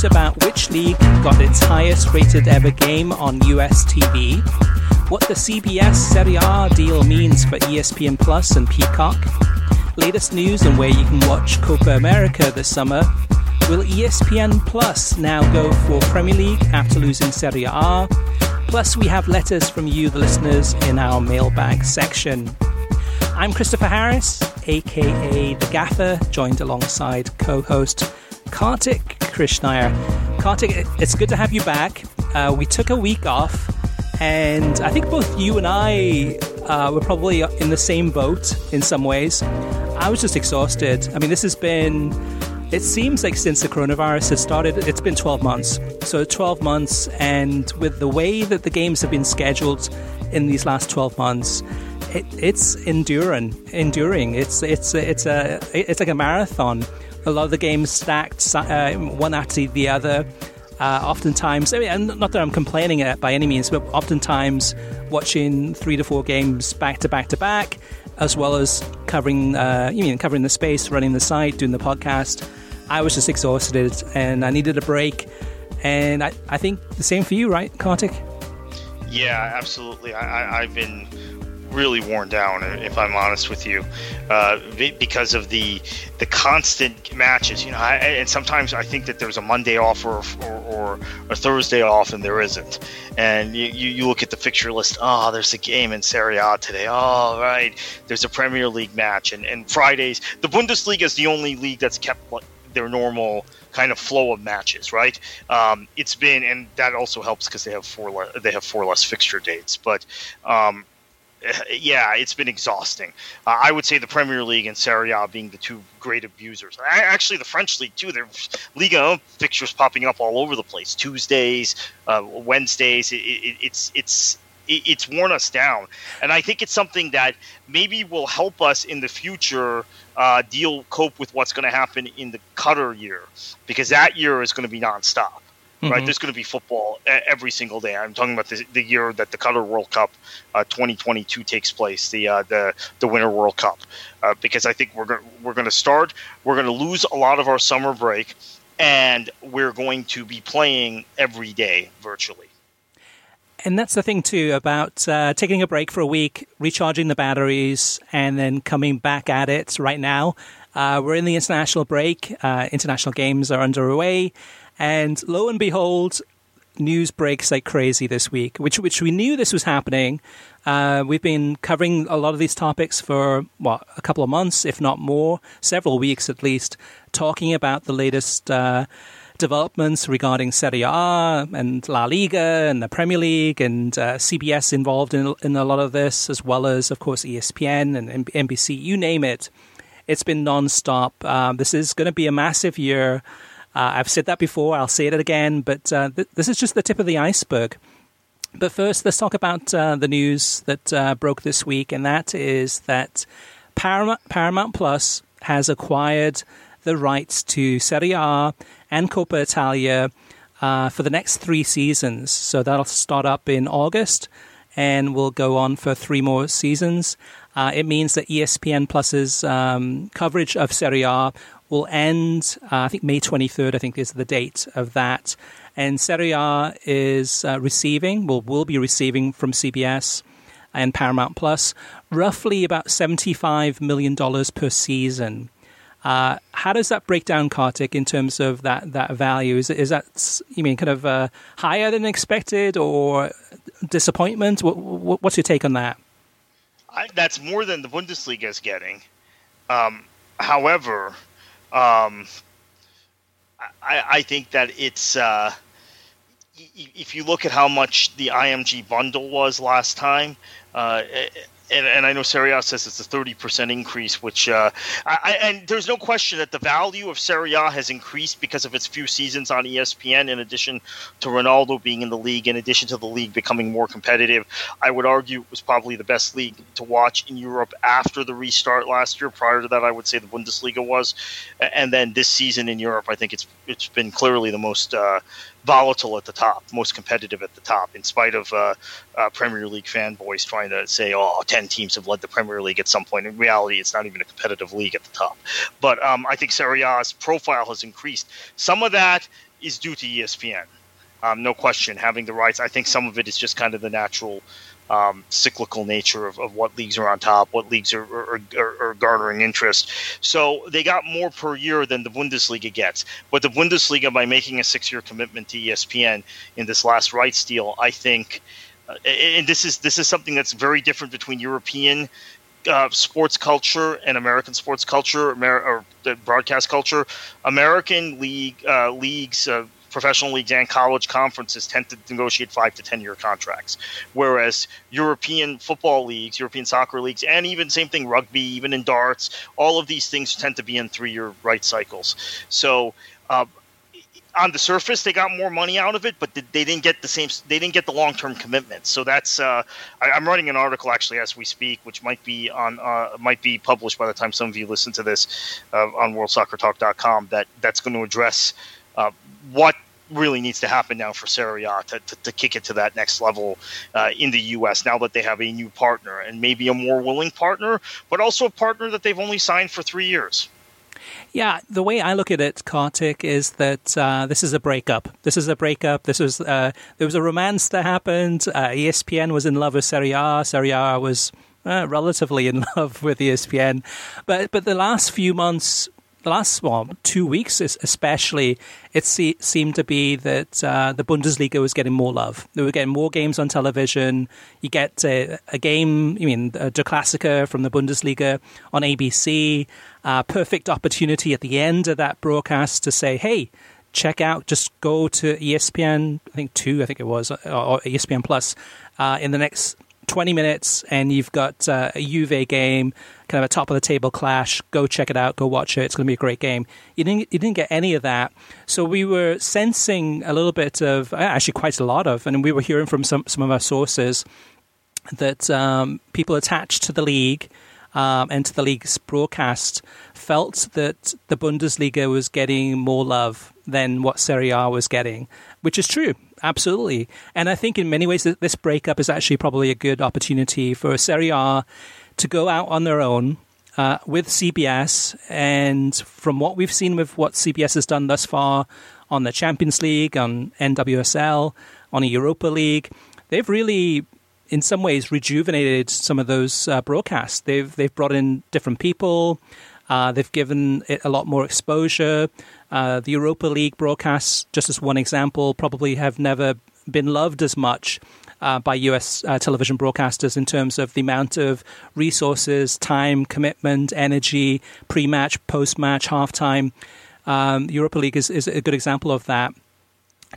news about which league got its highest rated ever game on US TV, what the CBS Serie A deal means for ESPN Plus and Peacock, latest news on where you can watch Copa America this summer. Will ESPN Plus now go for Premier League after losing Serie A? Plus, we have letters from you, the listeners, in our mailbag section. I'm Christopher Harris, aka The Gaffer, joined alongside co host Kartik Krishnaiyer. Kartik, it's good to have you back. Uh, we took a week off, and I think both you and I uh, were probably in the same boat in some ways. I was just exhausted. I mean, this has been. It seems like since the coronavirus has started, it's been 12 months. So 12 months, and with the way that the games have been scheduled in these last 12 months, it, it's enduring. Enduring. It's it's it's a it's like a marathon. A lot of the games stacked uh, one after the other. Uh, oftentimes, I mean, not that I'm complaining by any means, but oftentimes watching three to four games back to back to back, as well as covering, uh, you mean covering the space, running the site, doing the podcast. I was just exhausted, and I needed a break. And I, I think the same for you, right, Kartik? Yeah, absolutely. I, I, I've been really worn down, if I'm honest with you, uh, because of the the constant matches. You know, I, and sometimes I think that there's a Monday off or or, or a Thursday off, and there isn't. And you, you, look at the fixture list. Oh, there's a game in Serie A today. Oh, right, there's a Premier League match, and and Fridays. The Bundesliga is the only league that's kept their normal kind of flow of matches, right? Um, it's been, and that also helps because they have four le- they have four less fixture dates, but. Um, yeah, it's been exhausting. Uh, I would say the Premier League and Serie A being the two great abusers. I, actually, the French league too. There's Liga fixtures popping up all over the place. Tuesdays, uh, Wednesdays. It, it, it's it's it's worn us down, and I think it's something that maybe will help us in the future uh, deal cope with what's going to happen in the Qatar year, because that year is going to be nonstop right? Mhm. There's going to be football every single day. I'm talking about the, the year that the Qatar World Cup uh, 2022 takes place, the uh, the the Winter World Cup, uh, because I think we're going we're going to start. We're going to lose a lot of our summer break, and we're going to be playing every day virtually. And that's the thing too about uh, taking a break for a week, recharging the batteries, and then coming back at it. Right now, uh, we're in the international break. Uh, international games are underway, and lo and behold, news breaks like crazy this week. Which which we knew this was happening. Uh, we've been covering a lot of these topics for what a couple of months, if not more, several weeks at least, talking about the latest. Uh, developments regarding Serie A and La Liga and the Premier League and uh, CBS involved in, in a lot of this, as well as, of course, ESPN and NBC, you name it. It's been nonstop. Um, this is going to be a massive year. Uh, I've said that before, I'll say it again, but uh, th- this is just the tip of the iceberg. But first, let's talk about uh, the news that uh, broke this week, and that is that Paramount, Paramount Plus has acquired the rights to Serie A and Coppa Italia uh, for the next three seasons. So that'll start up in August and will go on for three more seasons. Uh, it means that ESPN Plus's um, coverage of Serie A will end, uh, I think May 23rd, I think is the date of that. And Serie A is uh, receiving, will, will be receiving from CBS and Paramount Plus roughly about $75 million per season. Uh, how does that break down, Kartik, in terms of that, that value? Is, is that, you mean, kind of uh, higher than expected or disappointment? What, what, what's your take on that? I, that's more than the Bundesliga is getting. Um, however, um, I, I, think that it's uh, if you look at how much the IMG bundle was last time, uh, and, and I know Serie A says it's a 30% increase, which, uh, I, and there's no question that the value of Serie A has increased because of its few seasons on ESPN, in addition to Ronaldo being in the league, in addition to the league becoming more competitive. I would argue it was probably the best league to watch in Europe after the restart last year. Prior to that, I would say the Bundesliga was. And then this season in Europe, I think it's it's been clearly the most uh, volatile at the top, most competitive at the top, in spite of uh, uh, Premier League fanboys trying to say, oh, 10 teams have led the Premier League at some point. In reality, it's not even a competitive league at the top. But um, I think Serie A's profile has increased. Some of that is due to ESPN. Um, no question, having the rights. I think some of it is just kind of the natural um, cyclical nature of, of what leagues are on top, what leagues are, are, are, are, garnering interest. So they got more per year than the Bundesliga gets. But the Bundesliga, by making a six year commitment to ESPN in this last rights deal, I think, uh, and this is this is something that's very different between European. Uh, sports culture and American sports culture, Amer- or the broadcast culture. American league uh, leagues, uh, professional leagues and college conferences tend to negotiate five to ten year contracts, whereas European football leagues, European soccer leagues, and even same thing rugby, even in darts, all of these things tend to be in three year right cycles. So. Uh, on the surface, they got more money out of it, but they didn't get the same. They didn't get the long term commitment. So that's. Uh, I, am writing an article actually as we speak, which might be on uh, might be published by the time some of you listen to this uh, on WorldSoccerTalk.com. That that's going to address uh, what really needs to happen now for Serie A to, to, to kick it to that next level uh, in the U.S. now that they have a new partner and maybe a more willing partner, but also a partner that they've only signed for three years. Yeah, the way I look at it, Kartik, is that uh, this is a breakup. This is a breakup. This was uh, there was a romance that happened. Uh, ESPN was in love with Serie A. Serie A was uh, relatively in love with ESPN, but but the last few months the last well, two weeks, especially, it se- seemed to be that uh, the Bundesliga was getting more love. They were getting more games on television. You get a, a game, I mean, a Der Klassiker from the Bundesliga on ABC. Uh, perfect opportunity at the end of that broadcast to say, hey, check out, just go to ESPN, I think two, I think it was, or ESPN Plus, uh, in the next 20 minutes and you've got uh, a Juve game, kind of a top of the table clash. Go check it out. Go watch it. It's going to be a great game. You didn't, you didn't get any of that. So we were sensing a little bit of, uh, actually quite a lot of, and we were hearing from some, some of our sources that um, people attached to the league um, and to the league's broadcast felt that the Bundesliga was getting more love than what Serie A was getting, which is true absolutely. And I think in many ways that this breakup is actually probably a good opportunity for Serie A to go out on their own uh, with CBS. And from what we've seen with what CBS has done thus far on the Champions League, on NWSL, on a Europa League, they've really in some ways rejuvenated some of those uh, broadcasts. They've they've brought in different people. Uh, they've given it a lot more exposure. Uh, the Europa League broadcasts, just as one example, probably have never been loved as much uh, by US uh, television broadcasters in terms of the amount of resources, time, commitment, energy, pre match, post match, halftime. Um, Europa League is, is a good example of that.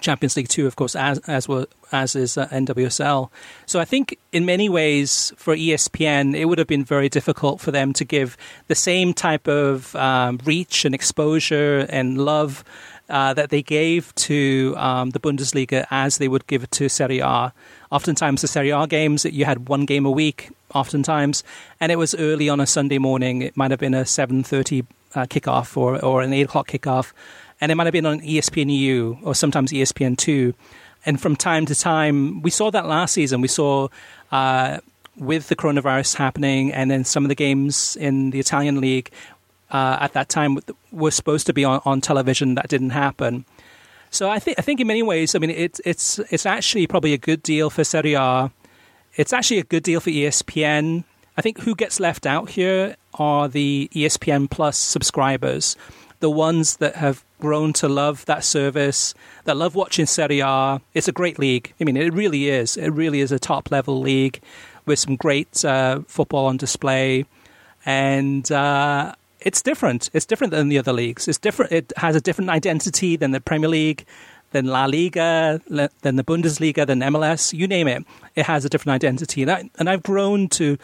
Champions League two, of course, as as well, as is uh, NWSL. So I think in many ways for ESPN, it would have been very difficult for them to give the same type of um, reach and exposure and love uh, that they gave to um, the Bundesliga as they would give it to Serie A. Oftentimes, the Serie A games you had one game a week. Oftentimes, and it was early on a Sunday morning. It might have been a seven thirty uh, kickoff or, or an 8 o'clock kickoff. And it might have been on ESPNU or sometimes ESPN2. And from time to time, we saw that last season. We saw uh, with the coronavirus happening and then some of the games in the Italian league uh, at that time were supposed to be on, on television. That didn't happen. So I think I think in many ways, I mean, it's it's it's actually probably a good deal for Serie A. It's actually a good deal for ESPN. I think who gets left out here are the ESPN Plus subscribers, the ones that have grown to love that service, that love watching Serie A. It's a great league. I mean, it really is. It really is a top level league with some great uh, football on display, and uh, it's different. It's different than the other leagues. It's different. It has a different identity than the Premier League, than La Liga, than the Bundesliga, than MLS. You name it. It has a different identity, and, I, and I've grown to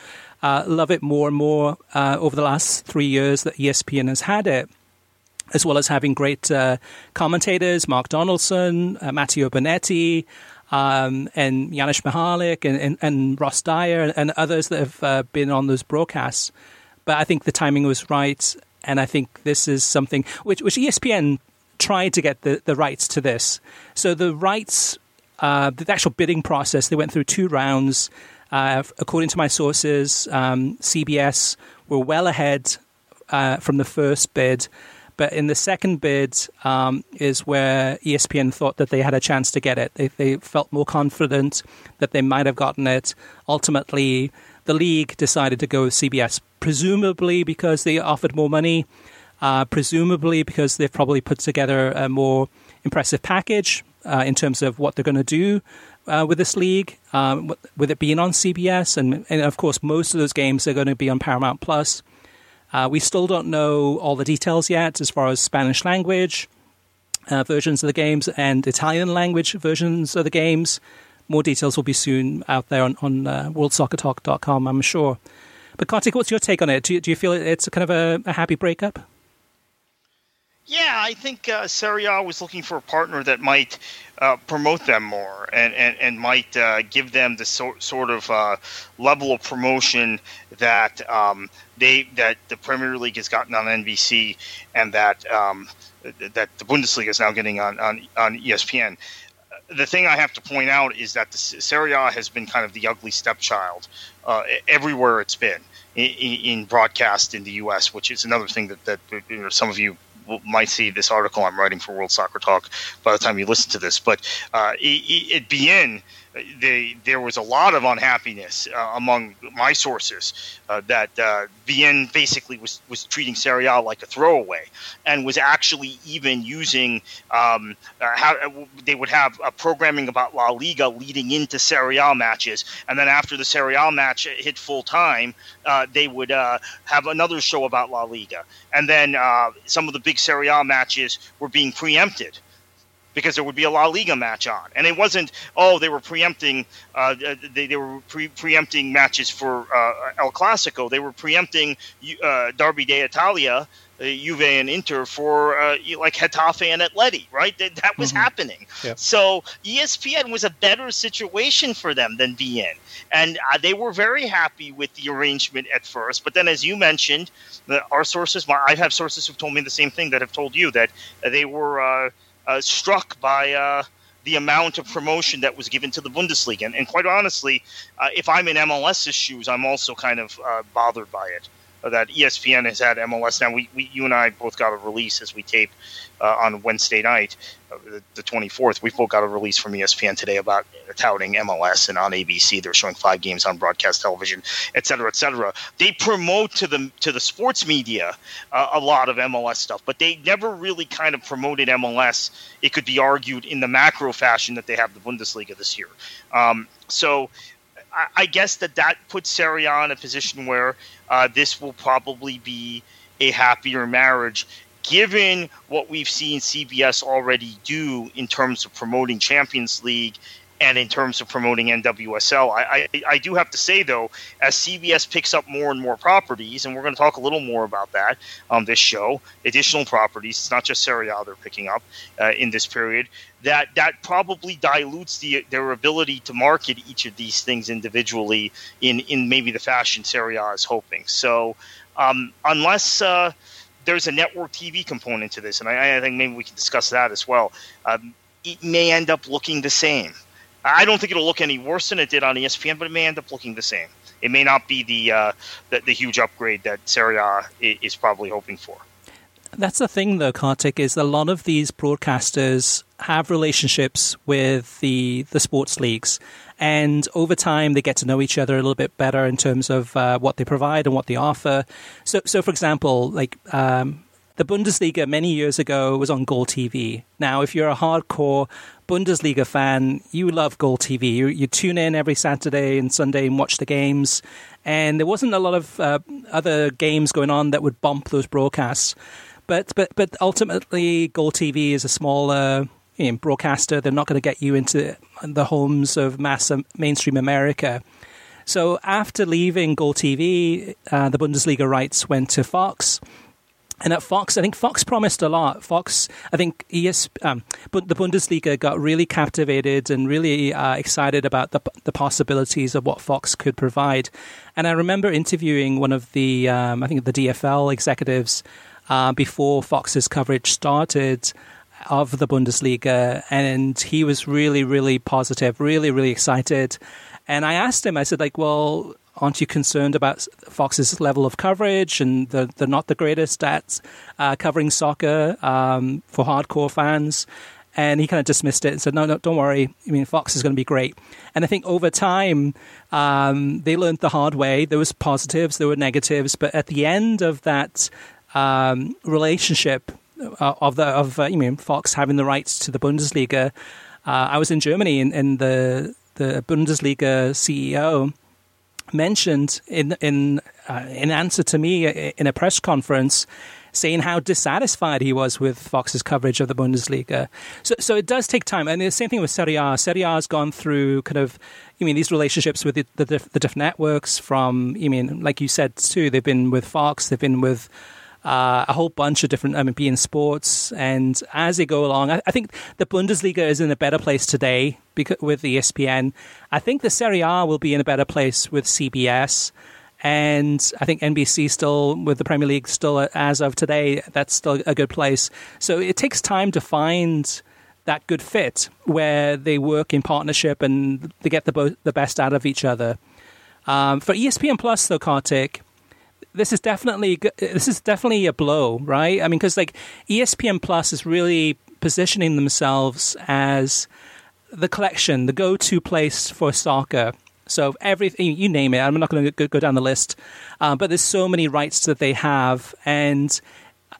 uh, love it more and more uh, over the last three years that ESPN has had it. As well as having great uh, commentators, Mark Donaldson, uh, Matteo Bonetti, um, and Janusz Michallik and, and, and, Ross Dyer and others that have uh, been on those broadcasts but I think the timing was right, and I think this is something which, which ESPN tried to get the, the rights to this. So the rights, uh, the actual bidding process, they went through two rounds. Uh, according to my sources, um, CBS were well ahead uh, from the first bid. But in the second bid um, is where ESPN thought that they had a chance to get it. They, they felt more confident that they might have gotten it. Ultimately, the league decided to go with CBS, presumably because they offered more money, uh, presumably because they've probably put together a more impressive package uh, in terms of what they're going to do uh, with this league, um, with it being on CBS, and, and of course most of those games are going to be on Paramount Plus. Uh, we still don't know all the details yet as far as Spanish language uh, versions of the games and Italian language versions of the games more details will be soon out there on, on uh, worldsoccertalk.com, I'm sure. But Kartik, what's your take on it? Do you, do you feel it's a kind of a, a happy breakup? Yeah, I think uh, Serie A was looking for a partner that might uh, promote them more and, and, and might uh, give them the so, sort of uh, level of promotion that um, they that the Premier League has gotten on NBC and that um, that the Bundesliga is now getting on, on, on ESPN the thing I have to point out is that the Serie A has been kind of the ugly stepchild uh, everywhere it's been in, in, broadcast in the U.S., which is another thing that, that you know, some of you might see this article I'm writing for World Soccer Talk by the time you listen to this. But uh, it, it, beIN they, there was a lot of unhappiness uh, among my sources uh, that uh, basically was, was treating Serie A like a throwaway and was actually even using um, uh, how they would have a programming about La Liga leading into Serie A matches, and then after the Serie A match hit full time, uh, they would uh, have another show about La Liga, and then some of the big Serie A matches were being preempted because there would be a La Liga match on, and it wasn't. Oh, they were preempting. Uh, they, they were pre- preempting matches for uh, El Clasico. They were preempting uh, Derby d'Italia, uh, Juve and Inter for uh, like Getafe and Atleti. Right, that, that was mm-hmm. happening. So ESPN was a better situation for them than beIN, and uh, they were very happy with the arrangement at first. But then, as you mentioned, the, our sources, I have sources who've told me the same thing that have told you that they were uh, struck by uh, the amount of promotion that was given to the Bundesliga. And, and quite honestly, uh, if I'm in MLS's shoes, I'm also kind of uh, bothered by it. That ESPN has had MLS now. We, we, you and I both got a release as we tape uh, on Wednesday night, uh, the 24th. We both got a release from ESPN today about touting MLS and on ABC. They're showing five games on broadcast television, et cetera, et cetera. They promote to the to the sports media uh, a lot of MLS stuff, but they never really kind of promoted MLS. It could be argued in the macro fashion that they have the Bundesliga this year. Um, so. I, guess that that puts Serie A in a position where uh, this will probably be a happier marriage given what we've seen CBS already do in terms of promoting Champions League and in terms of promoting NWSL. I, I, I, do have to say, though, as CBS picks up more and more properties, and we're going to talk a little more about that on this show, additional properties, it's not just Serie A they're picking up uh, in this period, that, that probably dilutes the, their ability to market each of these things individually in, in maybe the fashion Serie A is hoping. So um, unless. Uh, there's a network TV component to this, and I, I think maybe we can discuss that as well. Um, it may end up looking the same. I don't think it'll look any worse than it did on ESPN, but it may end up looking the same. It may not be the uh, the, the, huge upgrade that Serie A is probably hoping for. That's the thing, though, Kartik, is a lot of these broadcasters have relationships with the the sports leagues, and over time they get to know each other a little bit better in terms of uh, what they provide and what they offer. So, so for example, like um, the Bundesliga many years ago was on Goal TV. Now, if you're a hardcore Bundesliga fan, you love Goal TV. You, you tune in every Saturday and Sunday and watch the games. And there wasn't a lot of uh, other games going on that would bump those broadcasts. But but but ultimately, Goal TV is a smaller you know, broadcaster. They're not going to get you into the homes of mass mainstream America. So after leaving Goal TV, uh, the Bundesliga rights went to Fox. And at Fox, I think Fox promised a lot. Fox, I think ES, um, but the Bundesliga got really captivated and really uh, excited about the the possibilities of what Fox could provide. And I remember interviewing one of the, um, I think the DFL executives uh, before Fox's coverage started, of the Bundesliga, and he was really, really positive, really, really excited. And I asked him, I said, like, well, aren't you concerned about Fox's level of coverage and they're, they're not the greatest at uh, covering soccer um, for hardcore fans? And he kind of dismissed it and said, no, no, don't worry. I mean, Fox is going to be great. And I think over time, um, they learned the hard way. There was positives, there were negatives, but at the end of that um, relationship, uh, of the of uh, you mean Fox having the rights to the Bundesliga. Uh, I was in Germany, and, and the the Bundesliga CEO mentioned in in uh, in answer to me in a press conference saying how dissatisfied he was with Fox's coverage of the Bundesliga. So, so it does take time. And the same thing with Serie A. Serie A has gone through kind of, you mean, these relationships with the, the, the different networks from, you mean, like you said too, they've been with Fox, they've been with uh, a whole bunch of different um, beIN Sports. And as they go along, I, I, think the Bundesliga is in a better place today because, with the ESPN. I think the Serie A will be in a better place with CBS. And I think NBC still, with the Premier League still as of today, that's still a good place. So it takes time to find that good fit where they work in partnership and they get the, bo- the best out of each other. Um, for ESPN Plus, though, Kartik, this is definitely this is definitely a blow, right? I mean, because like ESPN Plus is really positioning themselves as the collection, the go-to place for soccer. So everything you name it, I'm not going to go down the list, uh, but there's so many rights that they have, and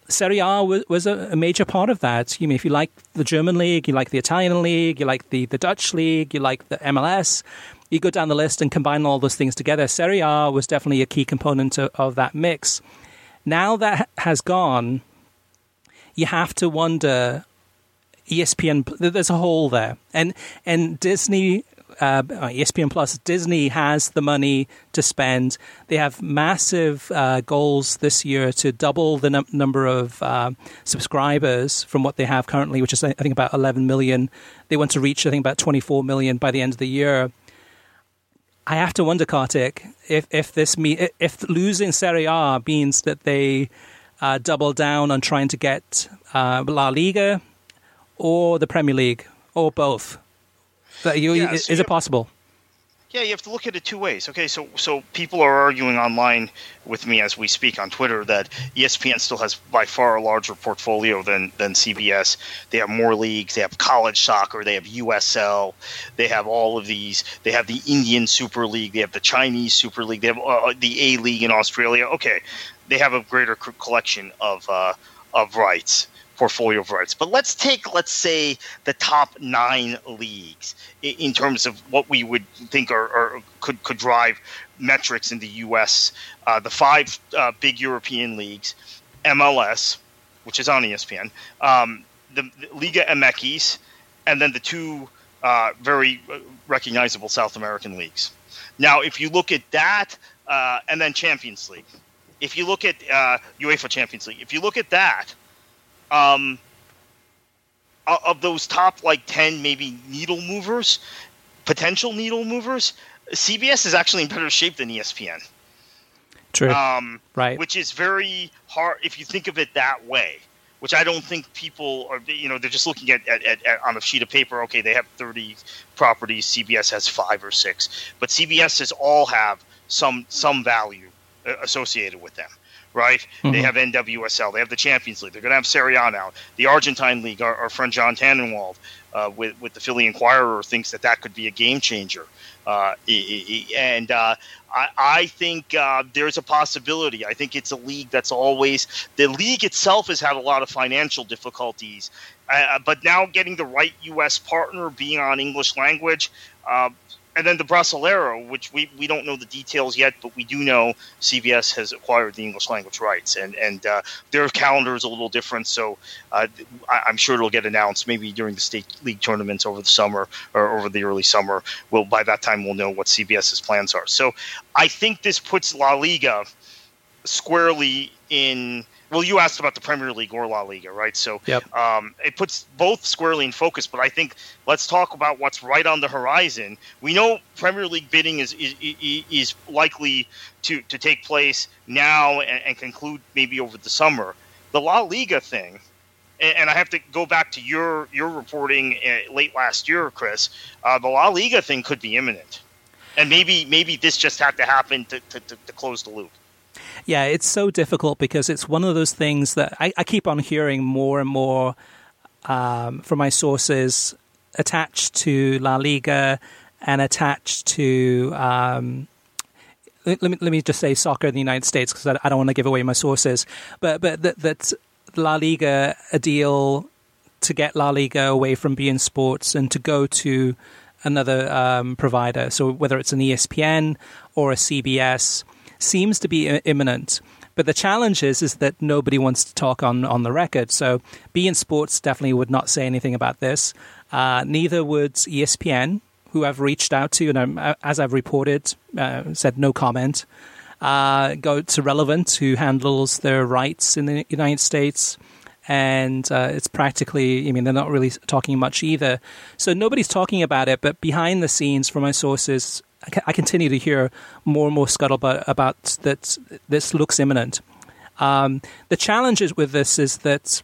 Serie A was, was a, a, major part of that. You mean if you like the German league, you like the Italian league, you like the, the Dutch league, you like the MLS, you go down the list and combine all those things together. Serie A was definitely a key component of, of that mix. Now that has gone, you have to wonder. ESPN, there's a hole there, and and Disney uh, ESPN Plus, Disney has the money to spend. They have massive uh, goals this year to double the num- number of uh, subscribers from what they have currently, which is I think about 11 million. They want to reach I think about 24 million by the end of the year. I have to wonder, Kartik, if if this me if losing Serie A means that they uh, double down on trying to get uh, La Liga or the Premier League or both. You, yeah, is it possible? Yeah, you have to look at it two ways. Okay, so so people are arguing online with me as we speak on Twitter that ESPN still has by far a larger portfolio than than CBS. They have more leagues. They have college soccer. They have USL. They have all of these. They have the Indian Super League. They have the Chinese Super League. They have uh, the A League in Australia. Okay, they have a greater collection of uh, of rights portfolio of rights. But let's take, let's say, the top nine leagues in terms of what we would think are could could drive metrics in the U.S. Uh, the five uh, big European leagues, MLS, which is on ESPN, um, the, the, Liga MX, and then the two uh, very recognizable South American leagues. Now, if you look at that, uh, and then Champions League, if you look at uh, UEFA Champions League, if you look at that, um, of those top like 10 maybe needle movers, potential needle movers, CBS is actually in better shape than ESPN. True. Um, right. Which is very hard if you think of it that way. Which I don't think people are. You know, they're just looking at, at, at, at on a sheet of paper. Okay, they have thirty properties. CBS has five or six, but CBSs all have some some value uh, associated with them right? Mm-hmm. They have NWSL, they have the Champions League, they're going to have Serie A now. The Argentine League, our, our friend John Tannenwald uh, with, with the Philly Inquirer thinks that that could be a game changer. Uh, and uh, I, I, think uh, there's a possibility. I think it's a league that's always the league itself has had a lot of financial difficulties, uh, but now getting the right U.S. partner, being on English language, uh, and then the Brasileiro, which we, we don't know the details yet, but we do know CBS has acquired the English language rights, and and uh, their calendar is a little different. So uh, I, am sure it'll get announced maybe during the state league tournaments over the summer or over the early summer. Well, by that time we'll know what CBS's plans are. So I think this puts La Liga squarely in well, you asked about the Premier League or La Liga, right? So yep. um, it puts both squarely in focus. But I think let's talk about what's right on the horizon. We know Premier League bidding is is, is likely to, to take place now and, and conclude maybe over the summer. The La Liga thing, and I have to go back to your your reporting uh, late last year, Chris. Uh, the La Liga thing could be imminent, and maybe maybe this just had to happen to, to, to close the loop. Yeah, it's so difficult because it's one of those things that I, I keep on hearing more and more um, from my sources attached to La Liga and attached to. Um, let, me let me just say soccer in the United States because I, I, don't want to give away my sources, but but that, that La Liga a deal to get La Liga away from beIN Sports and to go to another um, provider. So whether it's an ESPN or a CBS, seems to be imminent. But the challenge is, is that nobody wants to talk on, on the record. So beIN Sports definitely would not say anything about this. Uh, neither would ESPN, who I've reached out to, and I'm, as I've reported, uh, said no comment. Uh, go to Relevent, who handles their rights in the United States. And uh, it's practically, I mean, they're not really talking much either. So nobody's talking about it, but behind the scenes, from my sources, I continue to hear more and more scuttlebutt about that this looks imminent. Um, the challenges with this is that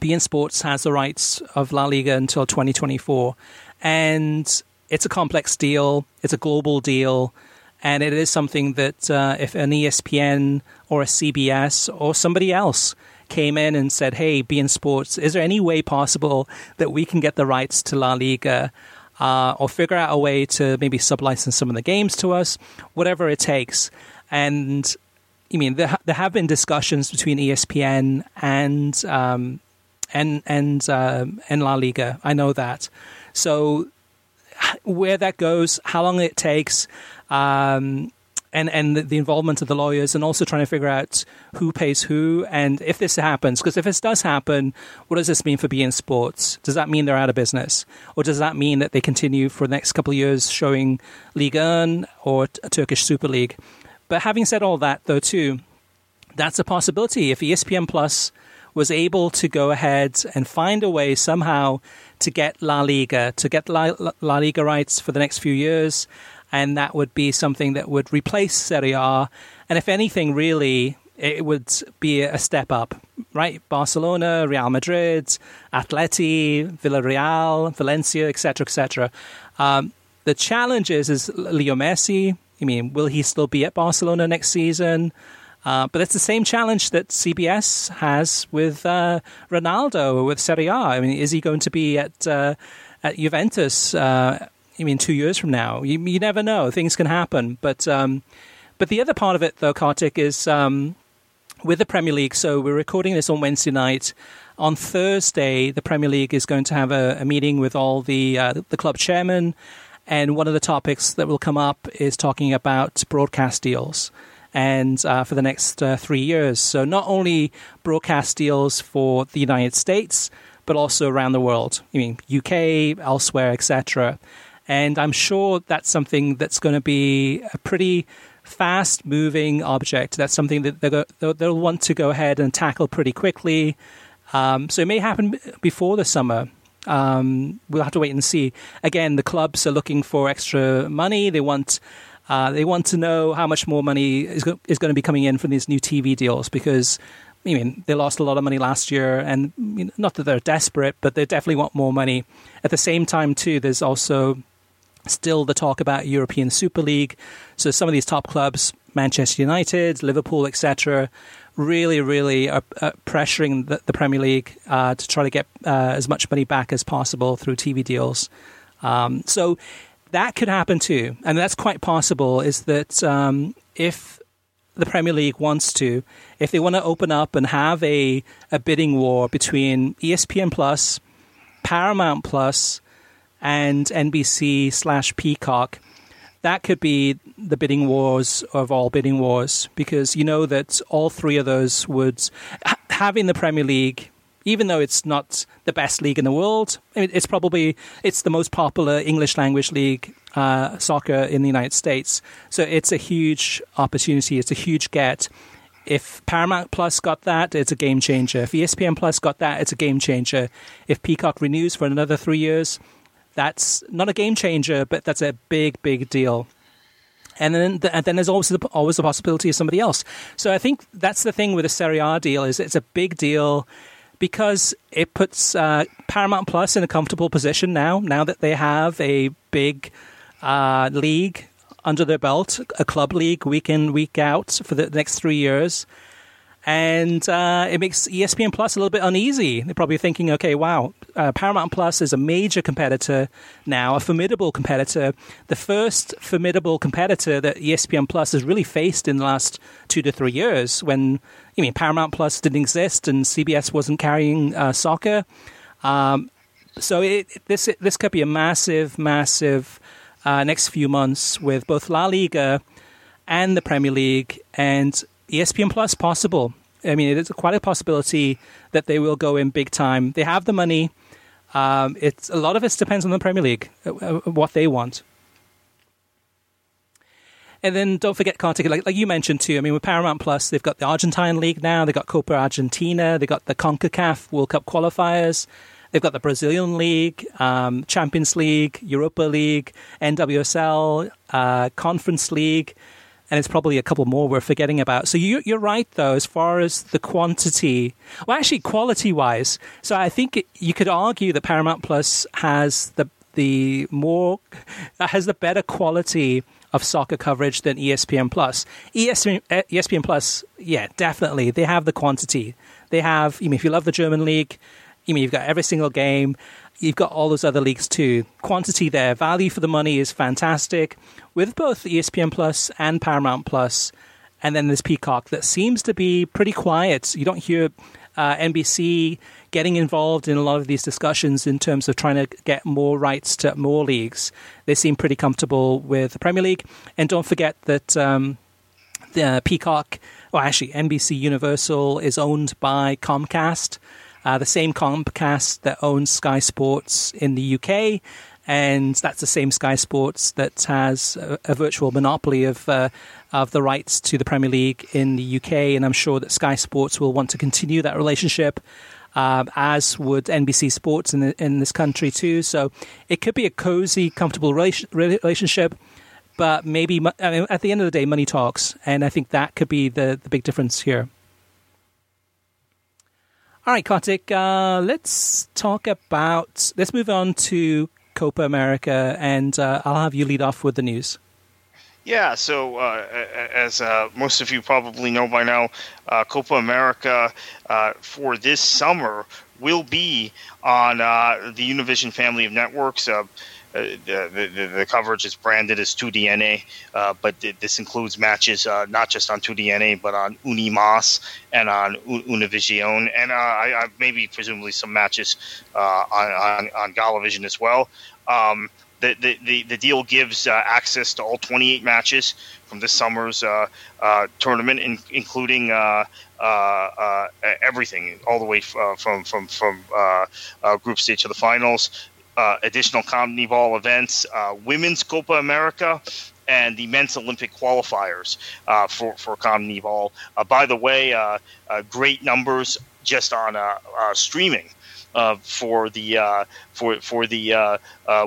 beIN Sports has the rights of La Liga until 2024, and it's a complex deal. It's a global deal, and it is something that uh, if an ESPN or a CBS or somebody else came in and said, "Hey, beIN Sports, is there any way possible that we can get the rights to La Liga?" Uh, or figure out a way to maybe sublicense some of the games to us, whatever it takes. And I mean, there, there have been discussions between ESPN and um, and and uh, and La Liga. I know that. So where that goes, how long it takes, um, and and the, involvement of the lawyers, and also trying to figure out who pays who, and if this happens, because if this does happen, what does this mean for beIN Sports? Does that mean they're out of business, or does that mean that they continue for the next couple of years showing Ligue 1 or a Turkish Super League? But having said all that, though, too, that's a possibility. If ESPN Plus was able to go ahead and find a way somehow to get La Liga, to get La, La Liga rights for the next few years, and that would be something that would replace Serie A. And if anything, really, it would be a step up, right? Barcelona, Real Madrid, Atleti, Villarreal, Valencia, etc., etc. Um, the challenge is, is Leo Messi. I mean, will he still be at Barcelona next season? Uh, but it's the same challenge that CBS has with uh, Ronaldo with Serie A. I mean, is he going to be at uh, at Juventus? I mean, two years from now, you, you never know. Things can happen. But um, but the other part of it, though, Kartik, is um, with the Premier League. So we're recording this on Wednesday night. On Thursday, the Premier League is going to have a, a meeting with all the uh, the club chairman, and one of the topics that will come up is talking about broadcast deals and uh, for the next uh, three years. So not only broadcast deals for the United States, but also around the world. I mean, UK, elsewhere, etc. And I'm sure that's something that's going to be a pretty fast moving object. That's something that they'll, they'll, want to go ahead and tackle pretty quickly. Um, so it may happen before the summer. Um, we'll have to wait and see. Again, the clubs are looking for extra money. They want Uh, they want to know how much more money is, go- is going to be coming in from these new TV deals because, I mean, they lost a lot of money last year, and not that they're desperate, but they definitely want more money. At the same time, too, there's also still the talk about European Super League. So some of these top clubs, Manchester United, Liverpool, etc., really, really are, pressuring the, the, Premier League uh, to try to get uh, as much money back as possible through TV deals. Um, so that could happen too, and that's quite possible. Is that um, if the Premier League wants to, if they want to open up and have a, a bidding war between ESPN Plus, Paramount Plus, and NBC slash Peacock, that could be the bidding wars of all bidding wars because you know that all three of those would having the Premier League even though it's not the best league in the world, it's probably it's the most popular English language league uh, soccer in the United States. So it's a huge opportunity. It's a huge get. If Paramount Plus got that, it's a game changer. If ESPN Plus got that, it's a game changer. If Peacock renews for another three years, that's not a game changer, but that's a big, big deal. And then, and then there's always the, always the possibility of somebody else. So I think that's the thing with a Serie A deal is it's a big deal because it puts uh, Paramount Plus in a comfortable position now. Now that they have a big uh, league under their belt, a club league week in week out for the next three years, and uh, it makes ESPN Plus a little bit uneasy. They're probably thinking, okay, wow, uh, Paramount Plus is a major competitor now, a formidable competitor, the first formidable competitor that ESPN Plus has really faced in the last two to three years. When I mean Paramount Plus didn't exist and CBS wasn't carrying uh, soccer, um, so it, this this could be a massive, massive uh, next few months with both La Liga and the Premier League and ESPN Plus possible. I mean, it is quite a possibility that they will go in big time. They have the money. Um, it's a lot of it depends on the Premier League, uh, uh, what they want. And then don't forget, like, like you mentioned too. I mean, with Paramount Plus, they've got the Argentine League now. They've got Copa Argentina. They've got the Concacaf World Cup qualifiers. They've got the Brazilian League, um, Champions League, Europa League, NWSL, uh, Conference League and it's probably a couple more we're forgetting about. So you, are right, though, as far as the quantity, well, actually, quality wise. So I think you could argue that Paramount Plus has the the more has the better quality of soccer coverage than ESPN Plus. ESPN, ESPN eh, Plus, yeah, definitely, they have the quantity. They have. I mean, if you love the German league, I mean, you've got every single game you've got all those other leagues too. Quantity there, value for the money is fantastic with both ESPN Plus and Paramount Plus. And then there's Peacock that seems to be pretty quiet. You don't hear uh, NBC getting involved in a lot of these discussions in terms of trying to get more rights to more leagues. They seem pretty comfortable with the Premier League. And don't forget that um, the Peacock, or actually, NBC Universal is owned by Comcast uh, the same Comcast that owns Sky Sports in the UK. And that's the same Sky Sports that has a, a virtual monopoly of uh, of the rights to the Premier League in the UK. And I'm sure that Sky Sports will want to continue that relationship. Um, as would NBC Sports in, the, in this country too. So it could be a cozy, comfortable relationship, but maybe I mean, at the end of the day, money talks, and I think that could be the, the big difference here. All right, Kartik, uh, let's talk about, let's move on to Copa America, and uh, I'll have you lead off with the news. Yeah, so uh, as uh, most of you probably know by now, uh, Copa America uh, for this summer will be on uh, the Univision family of networks. Uh, uh, the, the, the, coverage is branded as TUDN, uh, but this includes matches uh, not just on TUDN, but on Unimas and on Univision, and uh, I, I, maybe presumably some matches on, on, on Galavision as well. Um, the, the, the, the, deal gives access to all 28 matches from this summer's tournament, in, including everything, all the way f- from from from group stage to the finals uh, additional CONMEBOL events, uh, Women's Copa America, and the men's Olympic qualifiers uh, for for CONMEBOL. Uh, by the way, uh, uh, great numbers just on streaming. for the for for the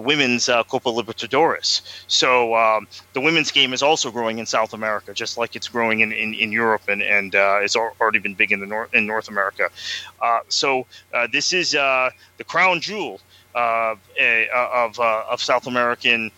women's Copa Libertadores. So um, the women's game is also growing in South America, just like it's growing in, in, in Europe and and it's already been big in the North in North America. so this is the crown jewel of of South American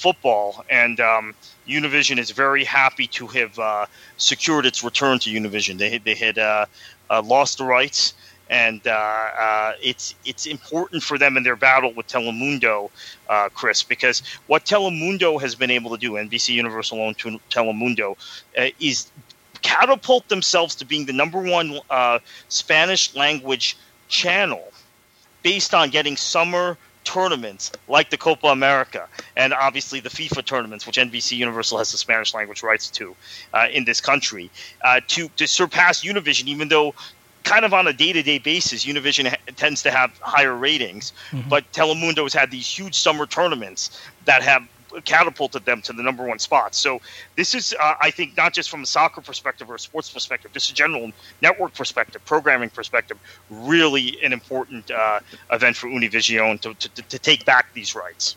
football, and um, Univision is very happy to have uh, secured its return to Univision. They they had uh, uh, lost the rights, and uh, uh, it's it's important for them in their battle with Telemundo, uh, Chris, because what Telemundo has been able to do, NBC Universal owned Telemundo, is catapult themselves to being the number one Spanish language channel based on getting summer tournaments like the Copa America and obviously the FIFA tournaments, which NBC Universal has the Spanish language rights to uh, in this country, uh, to to surpass Univision, even though. Kind of on a day to day basis, Univision ha- tends to have higher ratings, mm-hmm. but Telemundo has had these huge summer tournaments that have catapulted them to the number one spot. So this is, uh, I think, not just from a soccer perspective or a sports perspective, just a general network perspective, programming perspective, really an important uh, event for Univision to, to, to take back these rights.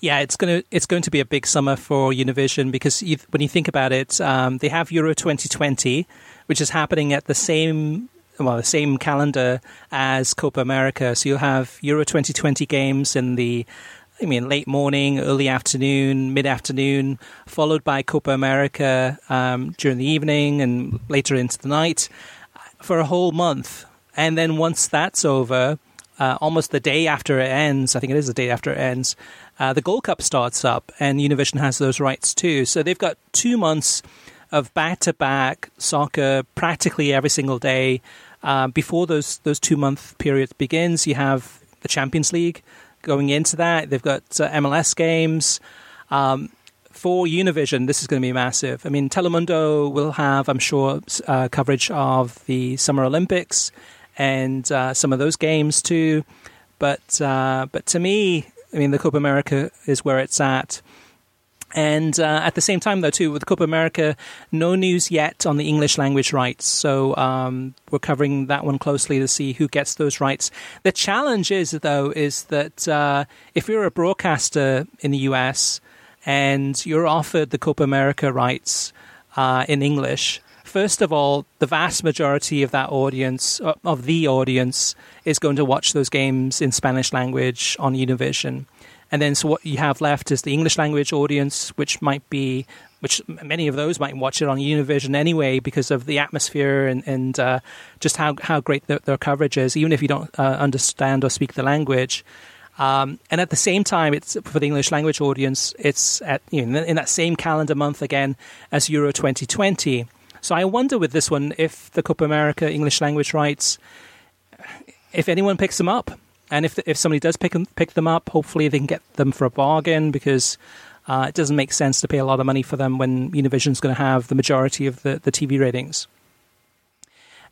Yeah, it's going to it's going to be a big summer for Univision because you, when you think about it, um, they have Euro 2020, which is happening at the same well the same calendar as Copa America. So you'll have Euro 2020 games in the I mean, late morning, early afternoon, mid afternoon, followed by Copa America um, during the evening and later into the night for a whole month. And then once that's over, uh, almost the day after it ends, I think it is the day after it ends, uh, the Gold Cup starts up, and Univision has those rights too. So they've got two months of back to back soccer practically every single day. Uh, before those those two month periods begins, you have the Champions League going into that. They've got uh, MLS games. Um, for Univision, this is going to be massive. I mean, Telemundo will have, I'm sure, uh, coverage of the Summer Olympics and uh, some of those games too. But uh, but to me, I mean, the Copa America is where it's at. And uh, at the same time, though, too, with Copa America, no news yet on the English language rights. So um, we're covering that one closely to see who gets those rights. The challenge is, though, is that uh, if you're a broadcaster in the US and you're offered the Copa America rights uh, in English, first of all, the vast majority of that audience, uh, of the audience, is going to watch those games in Spanish language on Univision. And then so what you have left is the English language audience, which might be, which many of those might watch it on Univision anyway because of the atmosphere and, and uh, just how, how great their, their, coverage is, even if you don't uh, understand or speak the language. Um, and at the same time, it's for the English language audience. It's at you know, in that same calendar month again as Euro 2020. So I wonder with this one if the Copa America English language rights, if anyone picks them up and if if somebody does pick them, pick them up, hopefully they can get them for a bargain because uh, it doesn't make sense to pay a lot of money for them when Univision's going to have the majority of the, the TV ratings.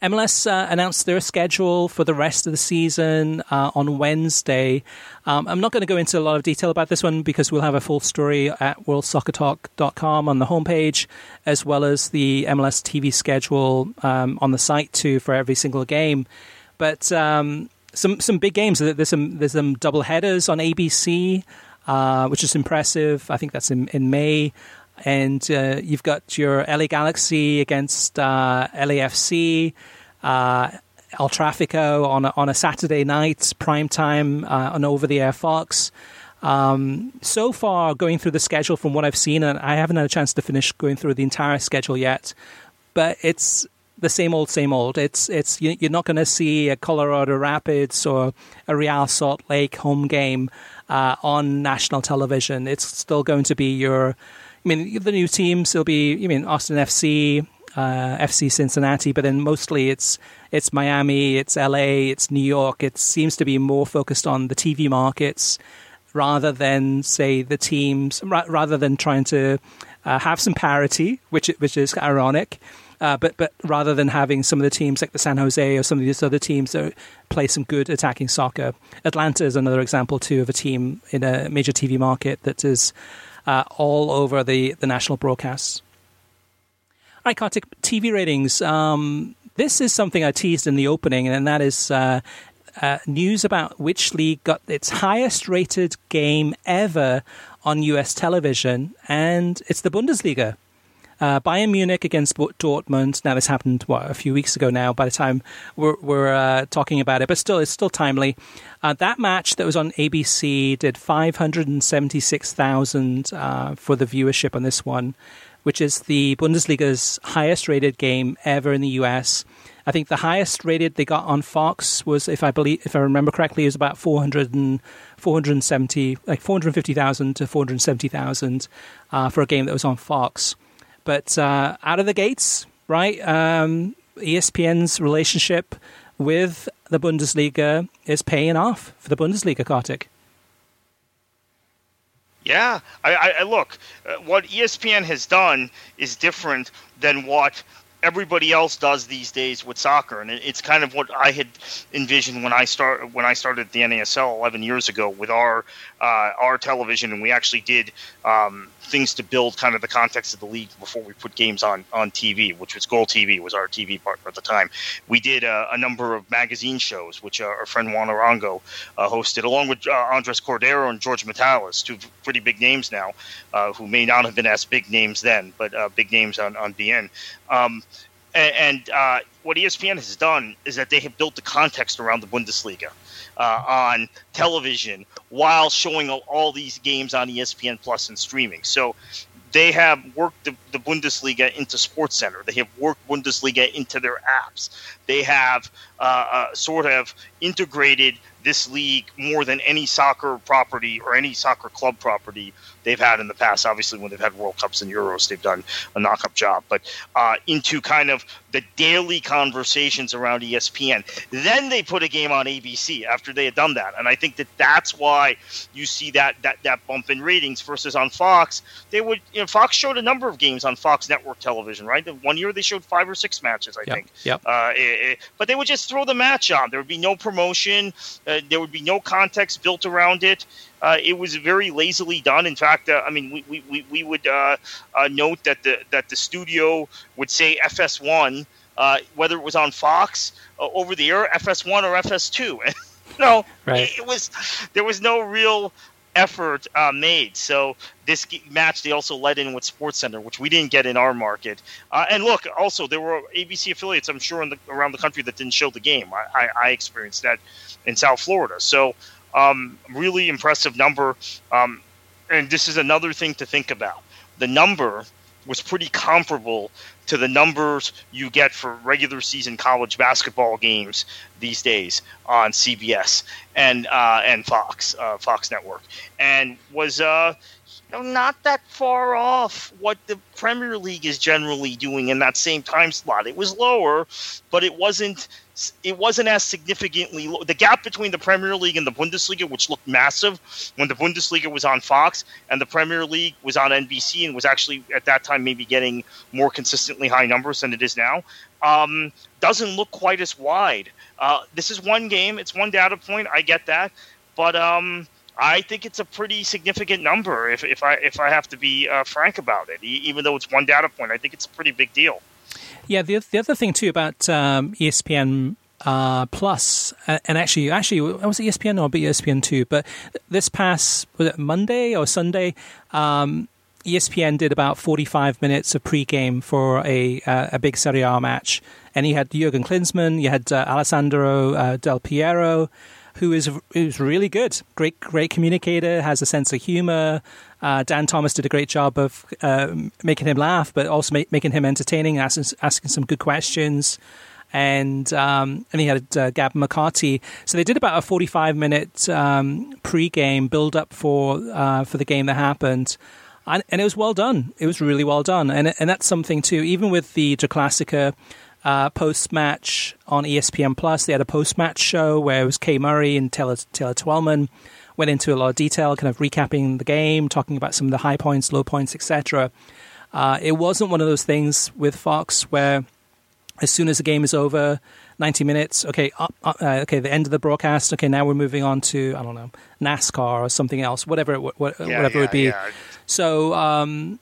MLS uh, announced their schedule for the rest of the season uh, on Wednesday. Um, I'm not going to go into a lot of detail about this one because we'll have a full story at worldsoccertalk.com on the homepage, as well as the MLS TV schedule um, on the site too for every single game. But um, some some big games. There's some there's some double headers on ABC, uh, which is impressive. I think that's in, in May. And uh, you've got your LA Galaxy against uh, LAFC, uh, El Trafico on a, on a Saturday night, prime time uh, on over the air Fox. Um, so far, going through the schedule from what I've seen, and I haven't had a chance to finish going through the entire schedule yet, but it's the same old, same old. It's it's you're not going to see a Colorado Rapids or a Real Salt Lake home game uh, on national television. It's still going to be your. I mean, the new teams. It'll be. You mean Austin FC, uh, FC Cincinnati, but then mostly it's it's Miami, it's LA, it's New York. It seems to be more focused on the TV markets rather than say the teams. Rather than trying to uh, have some parity, which which is ironic. Uh, but but rather than having some of the teams like the San Jose or some of these other teams that play some good attacking soccer, Atlanta is another example too of a team in a major TV market that is uh, all over the the national broadcasts. All right, Kartik, TV ratings. Um, this is something I teased in the opening, and that is uh, uh, news about which league got its highest rated game ever on US television, and it's the Bundesliga. Uh, Bayern Munich against Dortmund. Now, this happened what a few weeks ago. Now, by the time we're, we're uh, talking about it, but still, it's still timely. Uh, that match that was on ABC did five hundred and seventy-six thousand uh, for the viewership on this one, which is the Bundesliga's highest-rated game ever in the US. I think the highest rated they got on Fox was, if I believe, if I remember correctly, was about 400 and, 470, like 450,000 to 470,000 uh, for a game that was on Fox. But uh, out of the gates, right? Um, ESPN's relationship with the Bundesliga is paying off for the Bundesliga, Kartik. Yeah, I, I look. Uh, what ESPN has done is different than what everybody else does these days with soccer, and it's kind of what I had envisioned when I start when I started the NASL 11 years ago with our uh, our television, and we actually did um, things to build kind of the context of the league before we put games on on TV, which was Goal TV was our TV partner at the time. We did a, a number of magazine shows, which uh, our friend Juan Arango uh, hosted, along with uh, Andres Cordero and George Metalis, two pretty big names now, uh, who may not have been as big names then, but uh, big names on on beIN. Um, and, and uh, what ESPN has done is that they have built the context around the Bundesliga uh, on television while showing all these games on ESPN Plus and streaming. So they have worked the, the Bundesliga into Sports Center. They have worked Bundesliga into their apps. They have uh, uh, sort of integrated this league more than any soccer property or any soccer club property they've had in the past. Obviously, when they've had World Cups and Euros, they've done a knock-up job. But uh, into kind of the daily conversations around ESPN. Then they put a game on ABC after they had done that, and I think that that's why you see that that that bump in ratings versus on Fox. They would, you know, Fox showed a number of games on Fox network television, right? One year they showed five or six matches, I yep, think. Yep. Uh, it, it, but they would just throw the match on. There would be no promotion. Uh, there would be no context built around it. Uh, it was very lazily done. In fact, uh, I mean, we, we, we would uh, uh note that the that the studio would say FS1, uh, whether it was on Fox uh, over the air, FS1 or FS2. no, right. it was there was no real effort uh, made. So this match they also led in with Sports Center, which we didn't get in our market. Uh, and look, also there were ABC affiliates, I'm sure, the, around the country that didn't show the game. I, I, I experienced that in South Florida. So um, really impressive number. Um, and this is another thing to think about. The number was pretty comparable to the numbers you get for regular season college basketball games these days on CBS and uh, and Fox uh, Fox Network, and was uh, not that far off what the Premier League is generally doing in that same time slot. It was lower, but it wasn't it wasn't as significantly low. the gap between the Premier League and the Bundesliga, which looked massive when the Bundesliga was on Fox and the Premier League was on NBC and was actually at that time maybe getting more consistently high numbers than it is now, um, doesn't look quite as wide. Uh, this is one game; it's one data point. I get that, but um, I think it's a pretty significant number. If, if I if I have to be uh, frank about it, even though it's one data point, I think it's a pretty big deal. Yeah, the the other thing too about um, ESPN uh, Plus, and actually, actually, was it ESPN or ESPN two? But this past was it Monday or Sunday? Um, ESPN did about forty five minutes of pregame for a uh, a big Serie A match, and you had Jurgen Klinsmann, you had uh, Alessandro uh, Del Piero, who is who's really good, great great communicator, has a sense of humor. Uh, Dan Thomas did a great job of uh, making him laugh, but also making him entertaining, asking, asking some good questions. And um, and he had uh, Gab Marcotti. So they did about a forty-five minute um, pre-game build-up for uh, for the game that happened, and, and, it was well done. It was really well done, and and that's something too. Even with the Der Klassiker uh, post match on ESPN Plus, they had a post match show where it was Kay Murray and Taylor, Taylor Twellman went into a lot of detail, kind of recapping the game, talking about some of the high points, low points, etc. Uh, it wasn't one of those things with Fox where as soon as the game is over, 90 minutes, okay, uh, uh, okay, the end of the broadcast, okay, now we're moving on to, I don't know, NASCAR or something else, whatever it, yeah, whatever yeah, it would be. Yeah. So, um,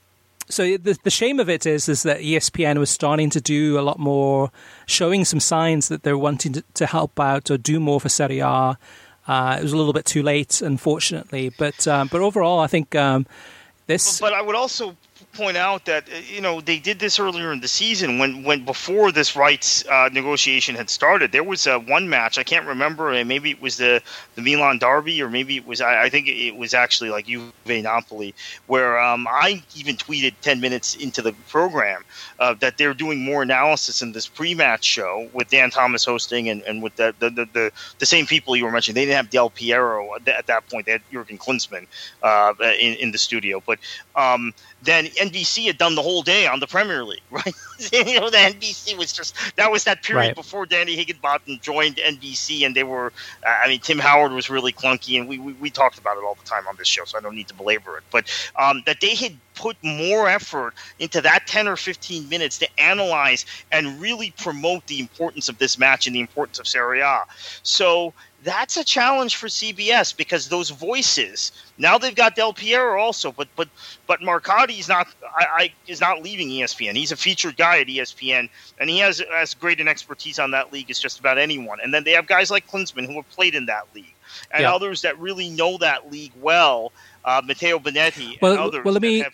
so the the shame of it is is that ESPN was starting to do a lot more, showing some signs that they're wanting to, to help out or do more for Serie A. Uh, it was a little bit too late, unfortunately, but um, but overall, I think um, this. But I would also point out that uh, you know they did this earlier in the season when when before this rights uh, negotiation had started. There was uh, one match I can't remember, and maybe it was the the Milan Derby, or maybe it was I, I think it was actually like Juve Napoli, where um, I even tweeted ten minutes into the program uh, that they're doing more analysis in this pre-match show with Dan Thomas hosting and, and with the the, the the, the same people you were mentioning. They didn't have Del Piero at that point. They had Jurgen Klinsmann uh, in in the studio, but um, then NBC had done the whole day on the Premier League, right? you know, the NBC was just that was that period right. before Danny Higginbotham joined NBC, and they were. I mean, Tim Howard was really clunky, and we, we, we talked about it all the time on this show, so I don't need to belabor it. But um, that they had put more effort into that 10 or 15 minutes to analyze and really promote the importance of this match and the importance of Serie A. So that's a challenge for CBS because those voices now they've got Del Piero also, but but but Marcotti is not I, I, is not leaving ESPN. He's a featured guy at ESPN, and he has as great an expertise on that league as just about anyone. And then they have guys like Klinsmann who have played in that league, and yeah. others that really know that league well. Uh, Matteo Bonetti well, and others. Well, let me have,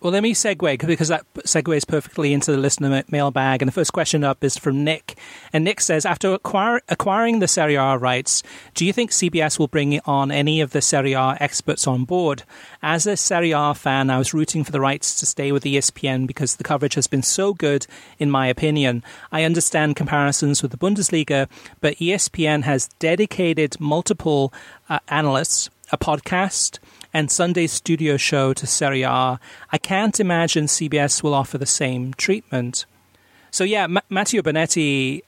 well, let me segue because that segues perfectly into the listener mailbag. And the first question up is from Nick. And Nick says, after acquire, acquiring the Serie A rights, do you think CBS will bring on any of the Serie A experts on board? As a Serie A fan, I was rooting for the rights to stay with ESPN because the coverage has been so good, in my opinion. I understand comparisons with the Bundesliga, but ESPN has dedicated multiple uh, analysts, a podcast, and Sunday's studio show to Serie A, I can't imagine CBS will offer the same treatment. So yeah, M- Matteo Bonetti.